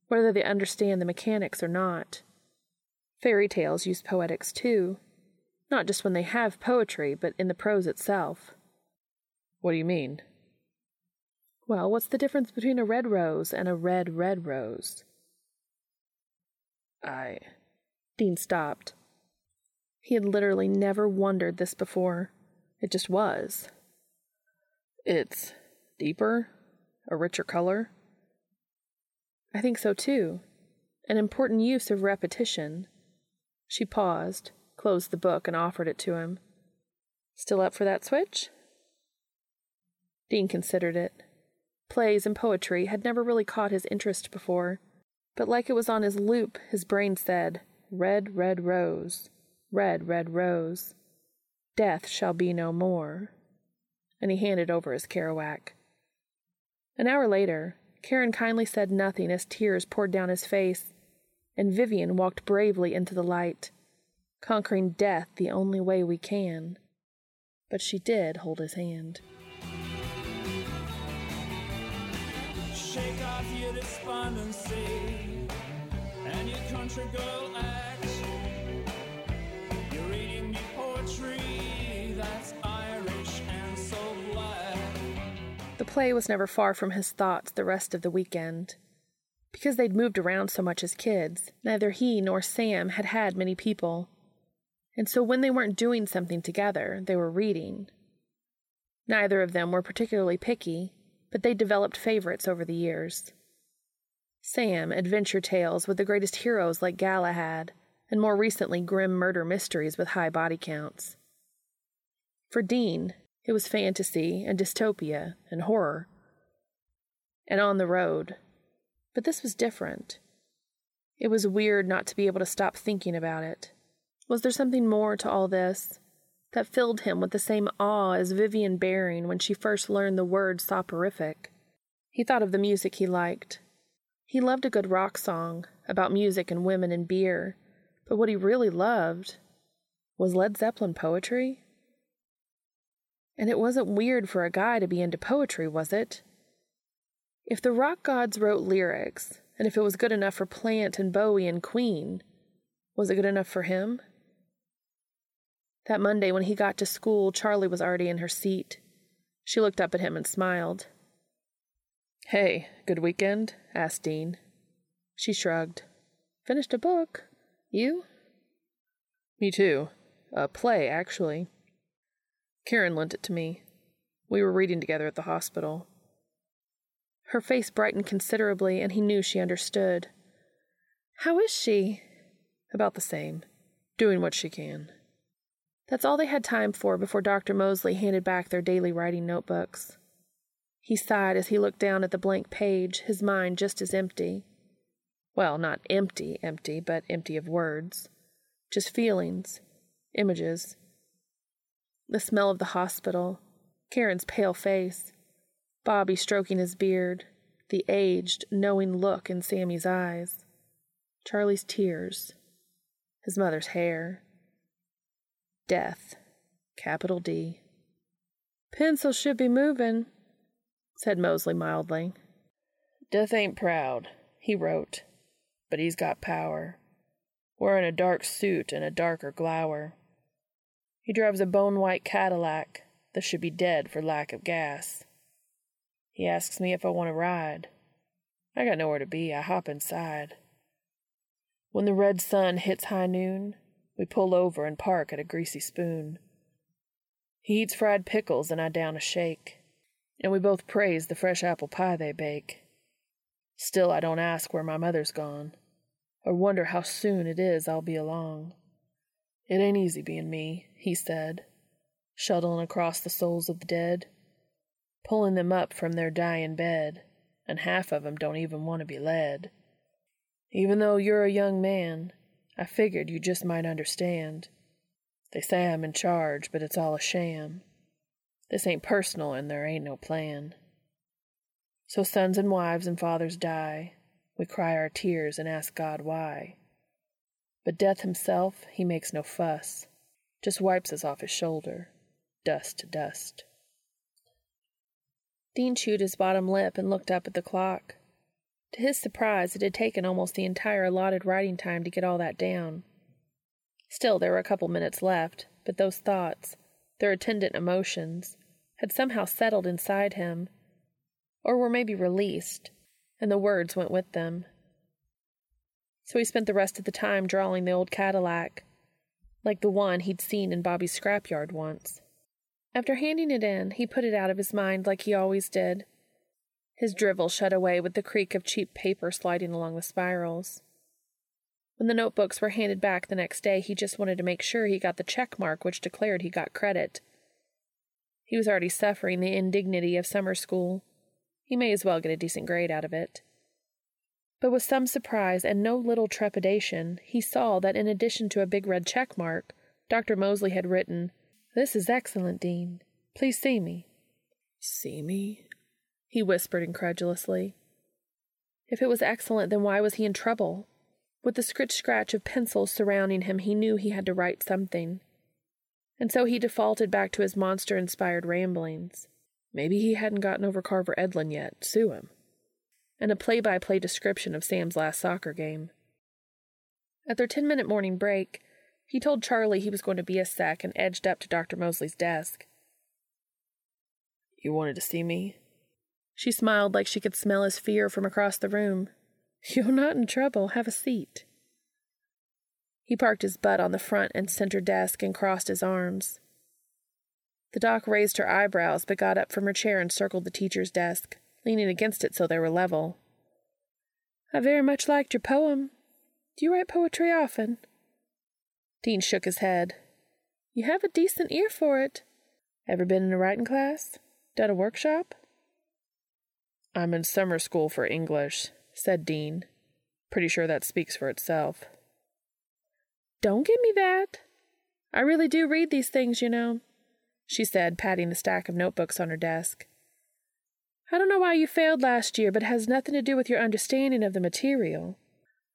whether they understand the mechanics or not. Fairy tales use poetics too, not just when they have poetry, but in the prose itself. What do you mean? Well, what's the difference between a red rose and a red, red rose? I. Dean stopped. He had literally never wondered this before. It just was. It's deeper, a richer color. I think so too. An important use of repetition. She paused, closed the book, and offered it to him. Still up for that switch? Dean considered it. Plays and poetry had never really caught his interest before, but like it was on his loop, his brain said, Red, red rose. Red, red rose. Death shall be no more. And he handed over his Kerouac. An hour later, Karen kindly said nothing as tears poured down his face, and Vivian walked bravely into the light, conquering death the only way we can. But she did hold his hand. Shake off your despondency and your country girl act. You're reading me poetry that's Irish and so black. The play was never far from his thoughts the rest of the weekend. Because they'd moved around so much as kids, neither he nor Sam had had many people. And so when they weren't doing something together, they were reading. Neither of them were particularly picky, but they developed favorites over the years. Sam, adventure tales with the greatest heroes like Galahad, and more recently, grim murder mysteries with high body counts. For Dean, it was fantasy and dystopia and horror. And on the road. But this was different. It was weird not to be able to stop thinking about it. Was there something more to all this that filled him with the same awe as Vivian Bearing when she first learned the word soporific? He thought of the music he liked. He loved a good rock song about music and women and beer, but what he really loved was Led Zeppelin poetry. And it wasn't weird for a guy to be into poetry, was it? If the rock gods wrote lyrics, and if it was good enough for Plant and Bowie and Queen, was it good enough for him? That Monday when he got to school, Charlie was already in her seat. She looked up at him and smiled. Hey, good weekend? asked Dean. She shrugged. Finished a book. You? Me too. A play, actually. Karen lent it to me. We were reading together at the hospital. Her face brightened considerably, and he knew she understood. How is she? About the same. Doing what she can. That's all they had time for before Dr. Moseley handed back their daily writing notebooks. He sighed as he looked down at the blank page, his mind just as empty. Well, not empty, empty, but empty of words. Just feelings, images. The smell of the hospital, Karen's pale face, Bobby stroking his beard, the aged, knowing look in Sammy's eyes, Charlie's tears, his mother's hair. Death, capital D. Pencil should be moving, said Moseley mildly. Death ain't proud, he wrote, but he's got power. Wearing a dark suit and a darker glower. He drives a bone white Cadillac that should be dead for lack of gas. He asks me if I want to ride. I got nowhere to be. I hop inside. When the red sun hits high noon, we pull over and park at a greasy spoon. He eats fried pickles and I down a shake, and we both praise the fresh apple pie they bake. Still, I don't ask where my mother's gone, or wonder how soon it is I'll be along. It ain't easy being me, he said, shuttling across the souls of the dead, pulling them up from their dying bed, and half of 'em don't even want to be led. Even though you're a young man, I figured you just might understand. They say I'm in charge, but it's all a sham. This ain't personal and there ain't no plan. So sons and wives and fathers die. We cry our tears and ask God why. But death himself, he makes no fuss, just wipes us off his shoulder, dust to dust. Dean chewed his bottom lip and looked up at the clock. To his surprise, it had taken almost the entire allotted writing time to get all that down. Still, there were a couple minutes left, but those thoughts, their attendant emotions, had somehow settled inside him, or were maybe released, and the words went with them. So he spent the rest of the time drawing the old Cadillac, like the one he'd seen in Bobby's scrapyard once. After handing it in, he put it out of his mind like he always did his drivel shut away with the creak of cheap paper sliding along the spirals. When the notebooks were handed back the next day, he just wanted to make sure he got the check mark which declared he got credit. He was already suffering the indignity of summer school. He may as well get a decent grade out of it. But with some surprise and no little trepidation, he saw that in addition to a big red check mark, Dr. Moseley had written, This is excellent, Dean. Please see me. See me? He whispered incredulously. If it was excellent, then why was he in trouble? With the scritch scratch of pencils surrounding him, he knew he had to write something. And so he defaulted back to his monster inspired ramblings. Maybe he hadn't gotten over Carver Edlund yet. Sue him. And a play by play description of Sam's last soccer game. At their ten minute morning break, he told Charlie he was going to be a sec and edged up to Dr. Moseley's desk. You wanted to see me? She smiled like she could smell his fear from across the room. You're not in trouble. Have a seat. He parked his butt on the front and center desk and crossed his arms. The doc raised her eyebrows but got up from her chair and circled the teacher's desk, leaning against it so they were level. I very much liked your poem. Do you write poetry often? Dean shook his head. You have a decent ear for it. Ever been in a writing class? Done a workshop? I'm in summer school for English, said Dean. Pretty sure that speaks for itself. Don't give me that. I really do read these things, you know, she said, patting the stack of notebooks on her desk. I don't know why you failed last year, but it has nothing to do with your understanding of the material.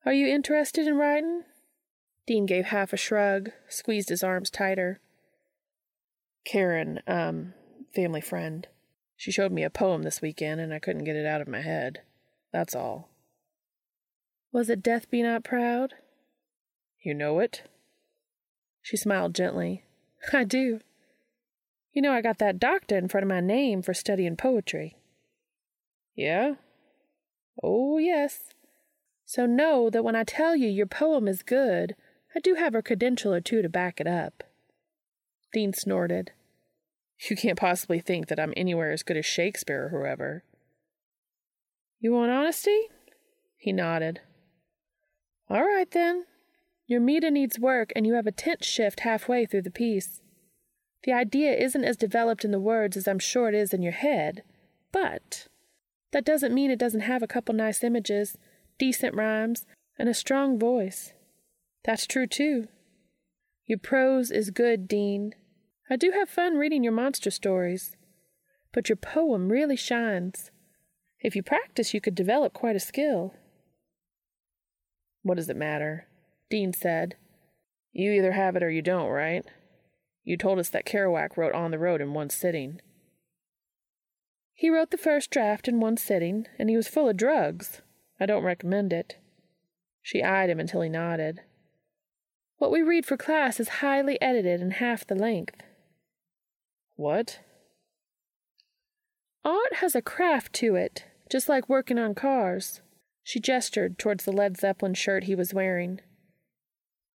Are you interested in writing? Dean gave half a shrug, squeezed his arms tighter. Karen, um, family friend. She showed me a poem this weekend and I couldn't get it out of my head. That's all. Was it Death Be Not Proud? You know it? She smiled gently. I do. You know, I got that doctor in front of my name for studying poetry. Yeah? Oh, yes. So know that when I tell you your poem is good, I do have a credential or two to back it up. Dean snorted. You can't possibly think that I'm anywhere as good as Shakespeare or whoever. You want honesty? He nodded. All right, then. Your meter needs work, and you have a tense shift halfway through the piece. The idea isn't as developed in the words as I'm sure it is in your head, but that doesn't mean it doesn't have a couple nice images, decent rhymes, and a strong voice. That's true, too. Your prose is good, Dean, I do have fun reading your monster stories, but your poem really shines. If you practice, you could develop quite a skill. What does it matter? Dean said. You either have it or you don't, right? You told us that Kerouac wrote On the Road in one sitting. He wrote the first draft in one sitting, and he was full of drugs. I don't recommend it. She eyed him until he nodded. What we read for class is highly edited and half the length. What? Art has a craft to it, just like working on cars. She gestured towards the Led Zeppelin shirt he was wearing.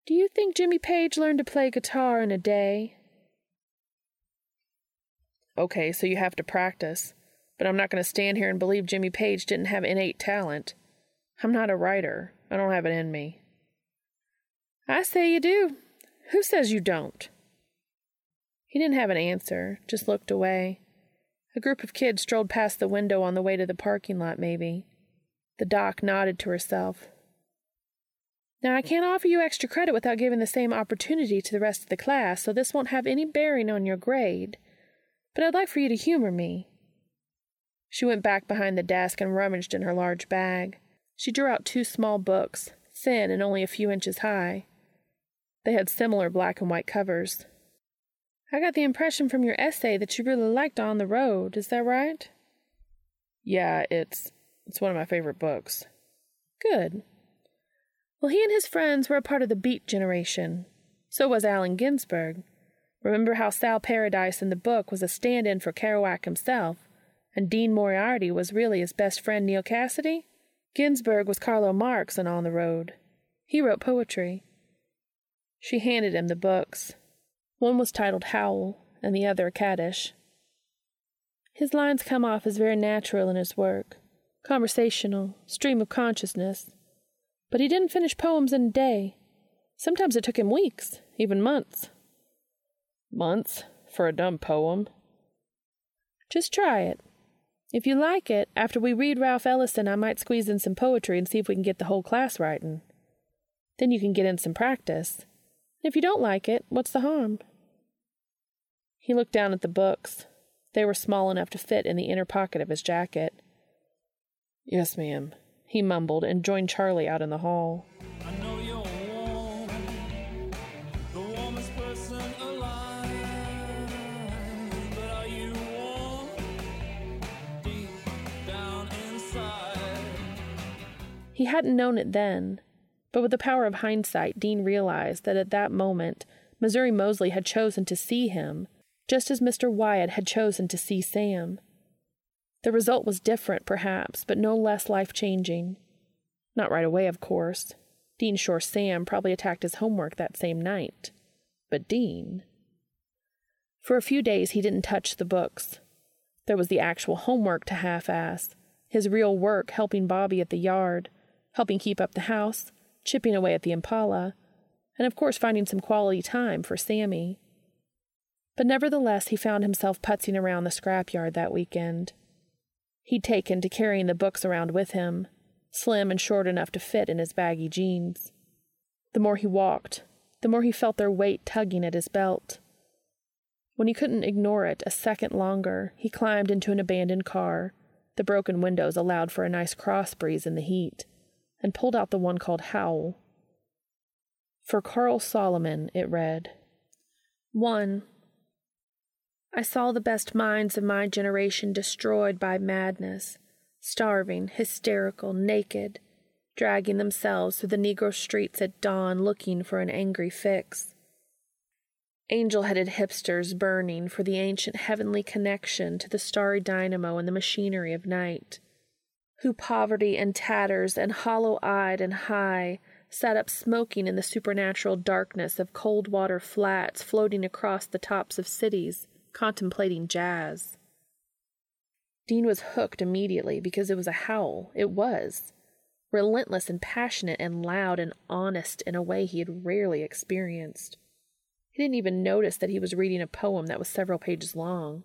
Do you think Jimmy Page learned to play guitar in a day? Okay, so you have to practice, but I'm not going to stand here and believe Jimmy Page didn't have innate talent. I'm not a writer. I don't have it in me. I say you do. Who says you don't? He didn't have an answer, just looked away. A group of kids strolled past the window on the way to the parking lot, maybe. The doc nodded to herself. Now, I can't offer you extra credit without giving the same opportunity to the rest of the class, so this won't have any bearing on your grade. But I'd like for you to humor me. She went back behind the desk and rummaged in her large bag. She drew out two small books, thin and only a few inches high. They had similar black and white covers. I got the impression from your essay that you really liked On the Road. Is that right? Yeah, it's it's one of my favorite books. Good. Well, he and his friends were a part of the Beat generation. So was Allen Ginsberg. Remember how Sal Paradise in the book was a stand in for Kerouac himself, and Dean Moriarty was really his best friend Neal Cassady? Ginsberg was Carlo Marx and On the Road. He wrote poetry. She handed him the books. One was titled Howl, and the other Kaddish. His lines come off as very natural in his work conversational, stream of consciousness. But he didn't finish poems in a day. Sometimes it took him weeks, even months. Months? For a dumb poem? Just try it. If you like it, after we read Ralph Ellison, I might squeeze in some poetry and see if we can get the whole class writing. Then you can get in some practice. If you don't like it, what's the harm? He looked down at the books. They were small enough to fit in the inner pocket of his jacket. Yes, ma'am, he mumbled and joined Charlie out in the hall. I know you're warm, the warmest person alive, he hadn't known it then, but with the power of hindsight, Dean realized that at that moment, Missouri Moseley had chosen to see him, just as Mr. Wyatt had chosen to see Sam. The result was different, perhaps, but no less life changing. Not right away, of course. Dean sure Sam probably attacked his homework that same night. But Dean. For a few days, he didn't touch the books. There was the actual homework to half ass, his real work helping Bobby at the yard, helping keep up the house, chipping away at the impala, and of course finding some quality time for Sammy. But nevertheless, he found himself putzing around the scrapyard that weekend. He'd taken to carrying the books around with him, slim and short enough to fit in his baggy jeans. The more he walked, the more he felt their weight tugging at his belt. When he couldn't ignore it a second longer, he climbed into an abandoned car. The broken windows allowed for a nice cross breeze in the heat, and pulled out the one called Howl. For Carl Solomon, it read 1. I saw the best minds of my generation destroyed by madness, starving, hysterical, naked, dragging themselves through the Negro streets at dawn looking for an angry fix. Angel headed hipsters burning for the ancient heavenly connection to the starry dynamo and the machinery of night, who poverty and tatters and hollow eyed and high sat up smoking in the supernatural darkness of cold water flats floating across the tops of cities contemplating jazz. Dean was hooked immediately because it was a howl. It was. Relentless and passionate and loud and honest in a way he had rarely experienced. He didn't even notice that he was reading a poem that was several pages long.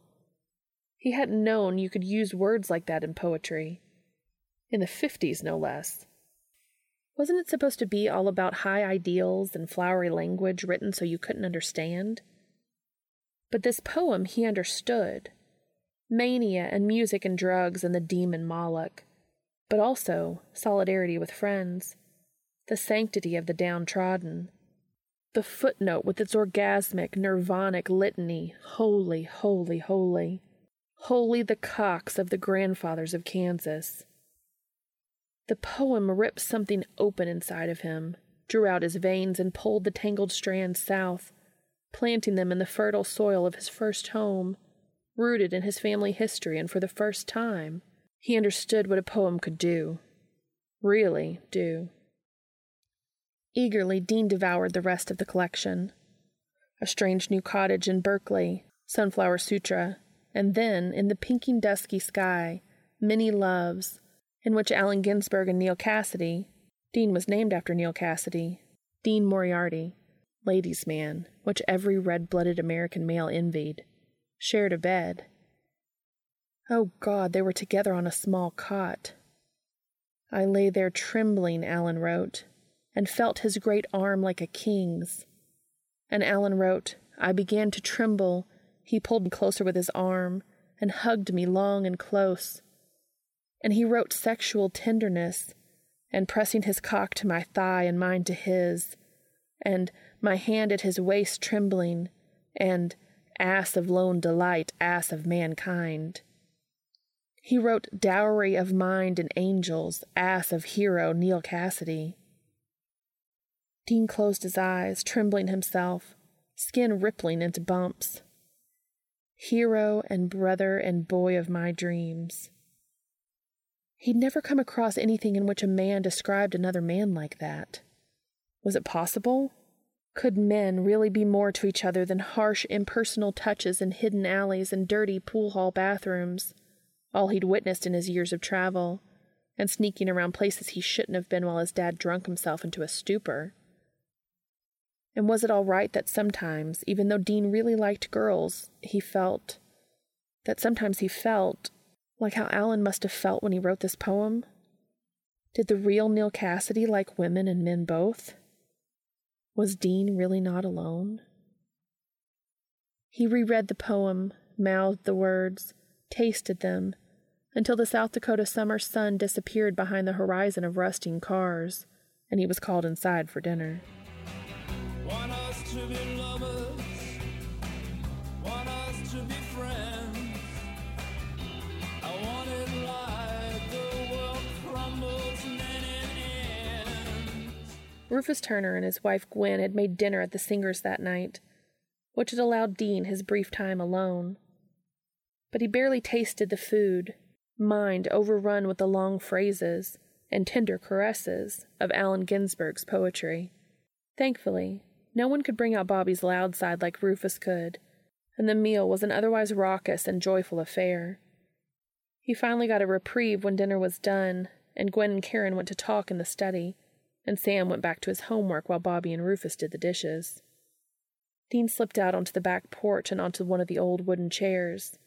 He hadn't known you could use words like that in poetry. In the fifties, no less. Wasn't it supposed to be all about high ideals and flowery language written so you couldn't understand? But this poem he understood mania and music and drugs and the demon Moloch, but also solidarity with friends, the sanctity of the downtrodden, the footnote with its orgasmic, nirvanic litany holy, holy, holy, holy the cocks of the grandfathers of Kansas. The poem ripped something open inside of him, drew out his veins, and pulled the tangled strands south planting them in the fertile soil of his first home, rooted in his family history, and for the first time, he understood what a poem could do. Really do. Eagerly, Dean devoured the rest of the collection. A Strange New Cottage in Berkeley, Sunflower Sutra, and then, in the pinking dusky sky, Many Loves, in which Allen Ginsberg and Neal Cassady, Dean was named after Neal Cassady, Dean Moriarty, ladies' man, which every red blooded American male envied, shared a bed. Oh God, they were together on a small cot. I lay there trembling, Allen wrote, and felt his great arm like a king's. And Allen wrote, I began to tremble. He pulled me closer with his arm and hugged me long and close. And he wrote sexual tenderness and pressing his cock to my thigh and mine to his, and my hand at his waist trembling, and ass of lone delight, ass of mankind. He wrote Dowry of Mind and Angels, ass of hero Neal Cassady. Dean closed his eyes, trembling himself, skin rippling into bumps. Hero and brother and boy of my dreams. He'd never come across anything in which a man described another man like that. Was it possible? Could men really be more to each other than harsh, impersonal touches in hidden alleys and dirty pool hall bathrooms? All he'd witnessed in his years of travel, and sneaking around places he shouldn't have been while his dad drunk himself into a stupor. And was it all right that sometimes, even though Dean really liked girls, he felt that sometimes he felt like how Allen must have felt when he wrote this poem? Did the real Neal Cassady like women and men both? Was Dean really not alone? He reread the poem, mouthed the words, tasted them, until the South Dakota summer sun disappeared behind the horizon of rusting cars, and he was called inside for dinner. Rufus Turner and his wife Gwen had made dinner at the Singers that night, which had allowed Dean his brief time alone. But he barely tasted the food, mind overrun with the long phrases and tender caresses of Allen Ginsberg's poetry. Thankfully, no one could bring out Bobby's loud side like Rufus could, and the meal was an otherwise raucous and joyful affair. He finally got a reprieve when dinner was done, and Gwen and Karen went to talk in the study and Sam went back to his homework while Bobby and Rufus did the dishes. Dean slipped out onto the back porch and onto one of the old wooden chairs.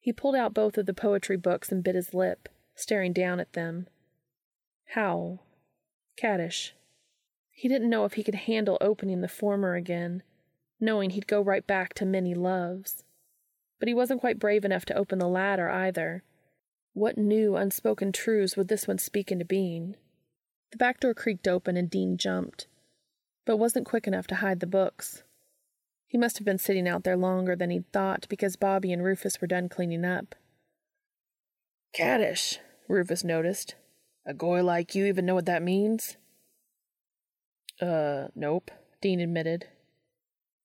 He pulled out both of the poetry books and bit his lip, staring down at them. Howl. Kaddish. He didn't know if he could handle opening the former again, knowing he'd go right back to many loves. But he wasn't quite brave enough to open the latter either. What new unspoken truths would this one speak into being? The back door creaked open and Dean jumped, but wasn't quick enough to hide the books. He must have been sitting out there longer than he'd thought because Bobby and Rufus were done cleaning up. Kaddish, Rufus noticed. A goy like you even know what that means? Uh, nope, Dean admitted.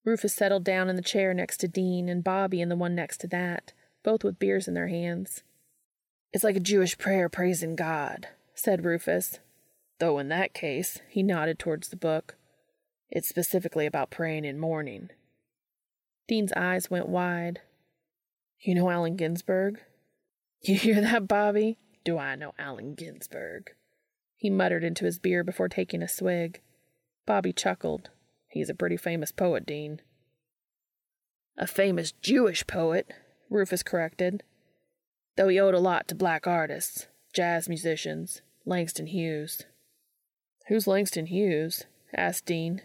Rufus settled down in the chair next to Dean and Bobby in the one next to that, both with beers in their hands. It's like a Jewish prayer praising God, said Rufus, Though in that case, he nodded towards the book, it's specifically about praying in mourning. Dean's eyes went wide. You know Allen Ginsberg? You hear that, Bobby? Do I know Allen Ginsberg? He muttered into his beer before taking a swig. Bobby chuckled. He's a pretty famous poet, Dean. A famous Jewish poet, Rufus corrected. Though he owed a lot to black artists, jazz musicians, Langston Hughes. Who's Langston Hughes? asked Dean.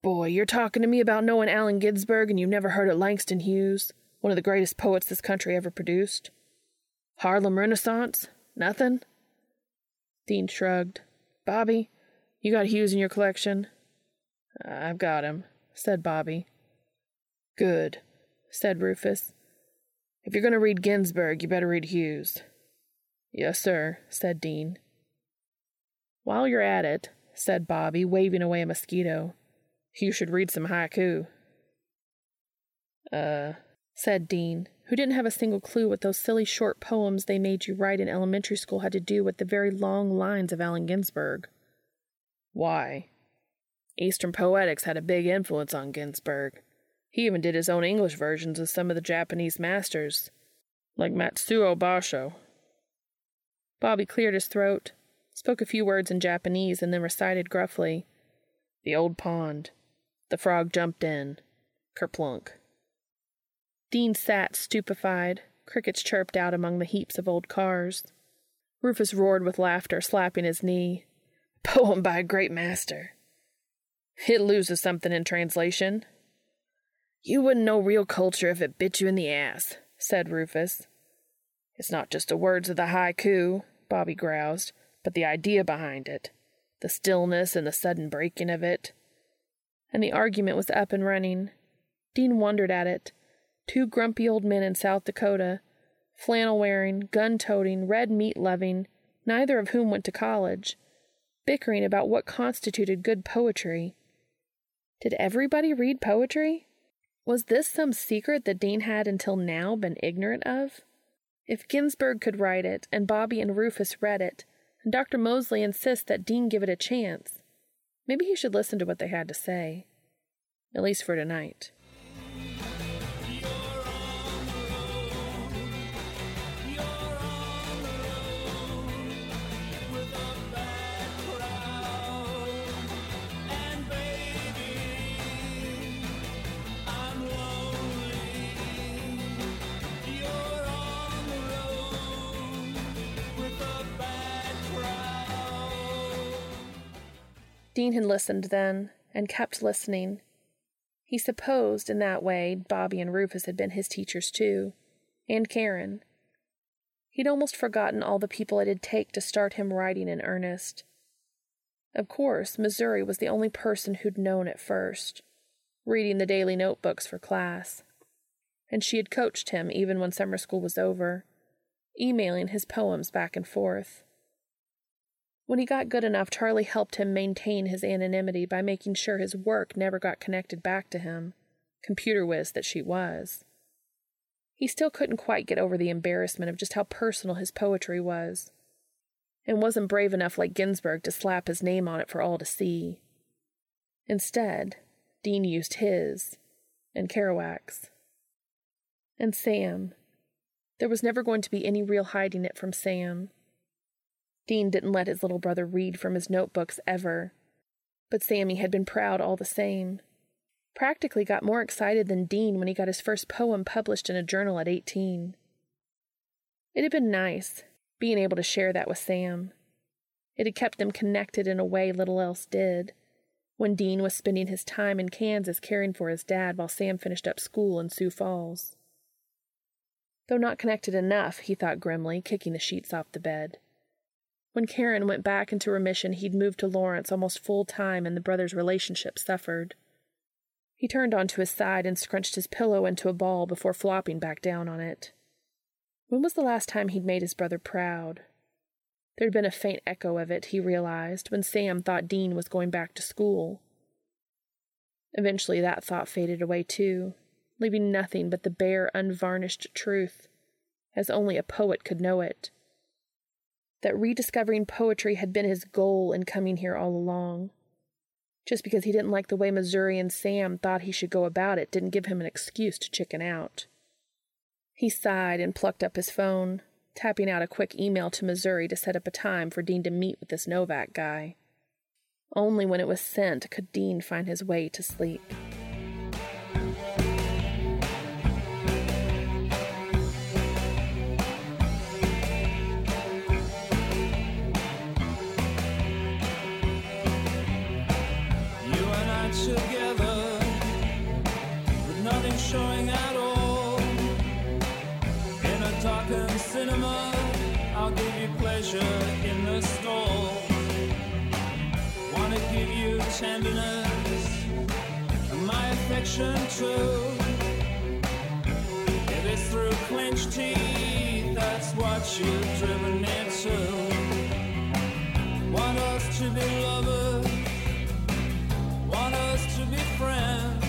Boy, you're talking to me about knowing Allen Ginsberg and you've never heard of Langston Hughes, one of the greatest poets this country ever produced? Harlem Renaissance? Nothing? Dean shrugged. Bobby, you got Hughes in your collection? I've got him, said Bobby. Good, said Rufus. If you're going to read Ginsberg, you better read Hughes. Yes, sir, said Dean. While you're at it, said Bobby, waving away a mosquito, you should read some haiku. Uh, said Dean, who didn't have a single clue what those silly short poems they made you write in elementary school had to do with the very long lines of Allen Ginsberg. Why? Eastern poetics had a big influence on Ginsberg. He even did his own English versions of some of the Japanese masters, like Matsuo Basho. Bobby cleared his throat, spoke a few words in Japanese, and then recited gruffly The old pond. The frog jumped in. Kerplunk. Dean sat stupefied. Crickets chirped out among the heaps of old cars. Rufus roared with laughter, slapping his knee. Poem by a great master. It loses something in translation. You wouldn't know real culture if it bit you in the ass, said Rufus. It's not just the words of the haiku, Bobby groused, but the idea behind it, the stillness and the sudden breaking of it. And the argument was up and running. Dean wondered at it. Two grumpy old men in South Dakota, flannel wearing, gun toting, red meat loving, neither of whom went to college, bickering about what constituted good poetry. Did everybody read poetry? Was this some secret that Dean had until now been ignorant of? If Ginsberg could write it, and Bobby and Rufus read it, and Dr. Moseley insists that Dean give it a chance, maybe he should listen to what they had to say. At least for tonight. Dean had listened then, and kept listening. He supposed in that way Bobby and Rufus had been his teachers too, and Karen. He'd almost forgotten all the people it'd take to start him writing in earnest. Of course, Missouri was the only person who'd known at first, reading the daily notebooks for class. And she had coached him even when summer school was over, emailing his poems back and forth. When he got good enough, Charlie helped him maintain his anonymity by making sure his work never got connected back to him, computer whiz that she was. He still couldn't quite get over the embarrassment of just how personal his poetry was, and wasn't brave enough like Ginsberg to slap his name on it for all to see. Instead, Dean used his, and Kerouac's. And Sam. There was never going to be any real hiding it from Sam. Dean didn't let his little brother read from his notebooks ever. But Sammy had been proud all the same. Practically got more excited than Dean when he got his first poem published in a journal at 18. It had been nice, being able to share that with Sam. It had kept them connected in a way little else did, when Dean was spending his time in Kansas caring for his dad while Sam finished up school in Sioux Falls. Though not connected enough, he thought grimly, kicking the sheets off the bed. When Karen went back into remission, he'd moved to Lawrence almost full time, and the brothers' relationship suffered. He turned onto his side and scrunched his pillow into a ball before flopping back down on it. When was the last time he'd made his brother proud? There'd been a faint echo of it, he realized, when Sam thought Dean was going back to school. Eventually, that thought faded away too, leaving nothing but the bare, unvarnished truth, as only a poet could know it that rediscovering poetry had been his goal in coming here all along. Just because he didn't like the way Missouri and Sam thought he should go about it didn't give him an excuse to chicken out. He sighed and plucked up his phone, tapping out a quick email to Missouri to set up a time for Dean to meet with this Novak guy. Only when it was sent could Dean find his way to sleep. Affection too. If it's through clenched teeth, that's what you've driven. Want us to be lovers, want us to be friends.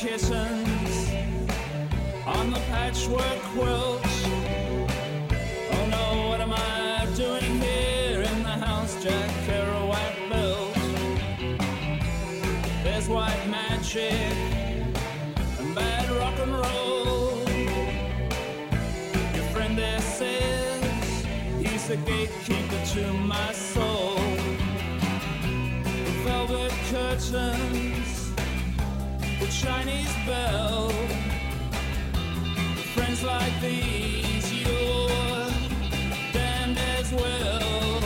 Kittens on the patchwork quilt. Oh no, what am I doing here in the house Jack Kerouac built? There's white magic and bad rock and roll. Your friend there says he's the gatekeeper to my soul. The velvet curtains, Chinese bell. Friends like these, you're damned as well.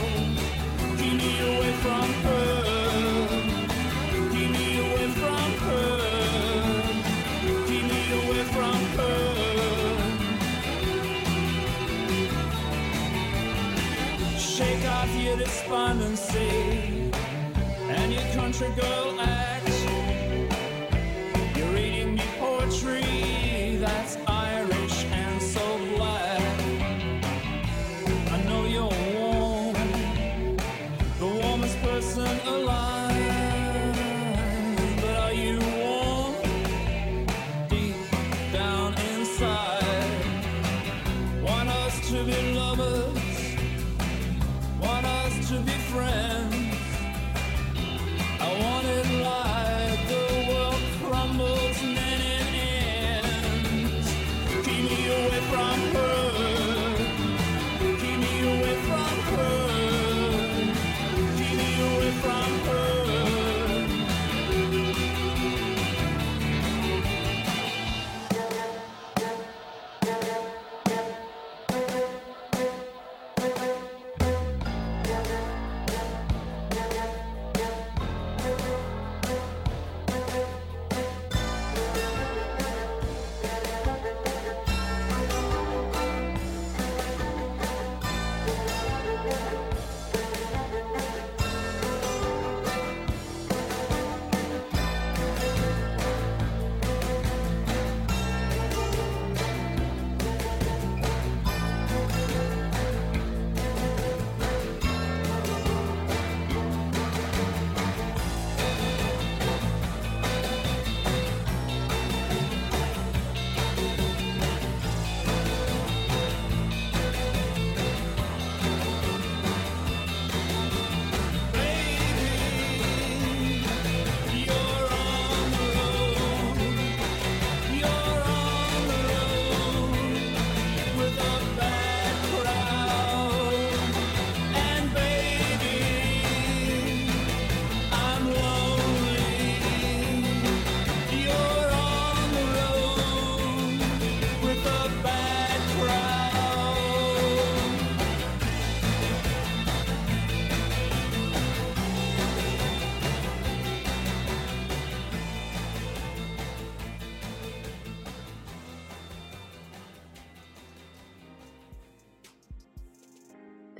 Keep me away from her. Keep me away from her. Keep me away from her. Shake off your despondency and your country girl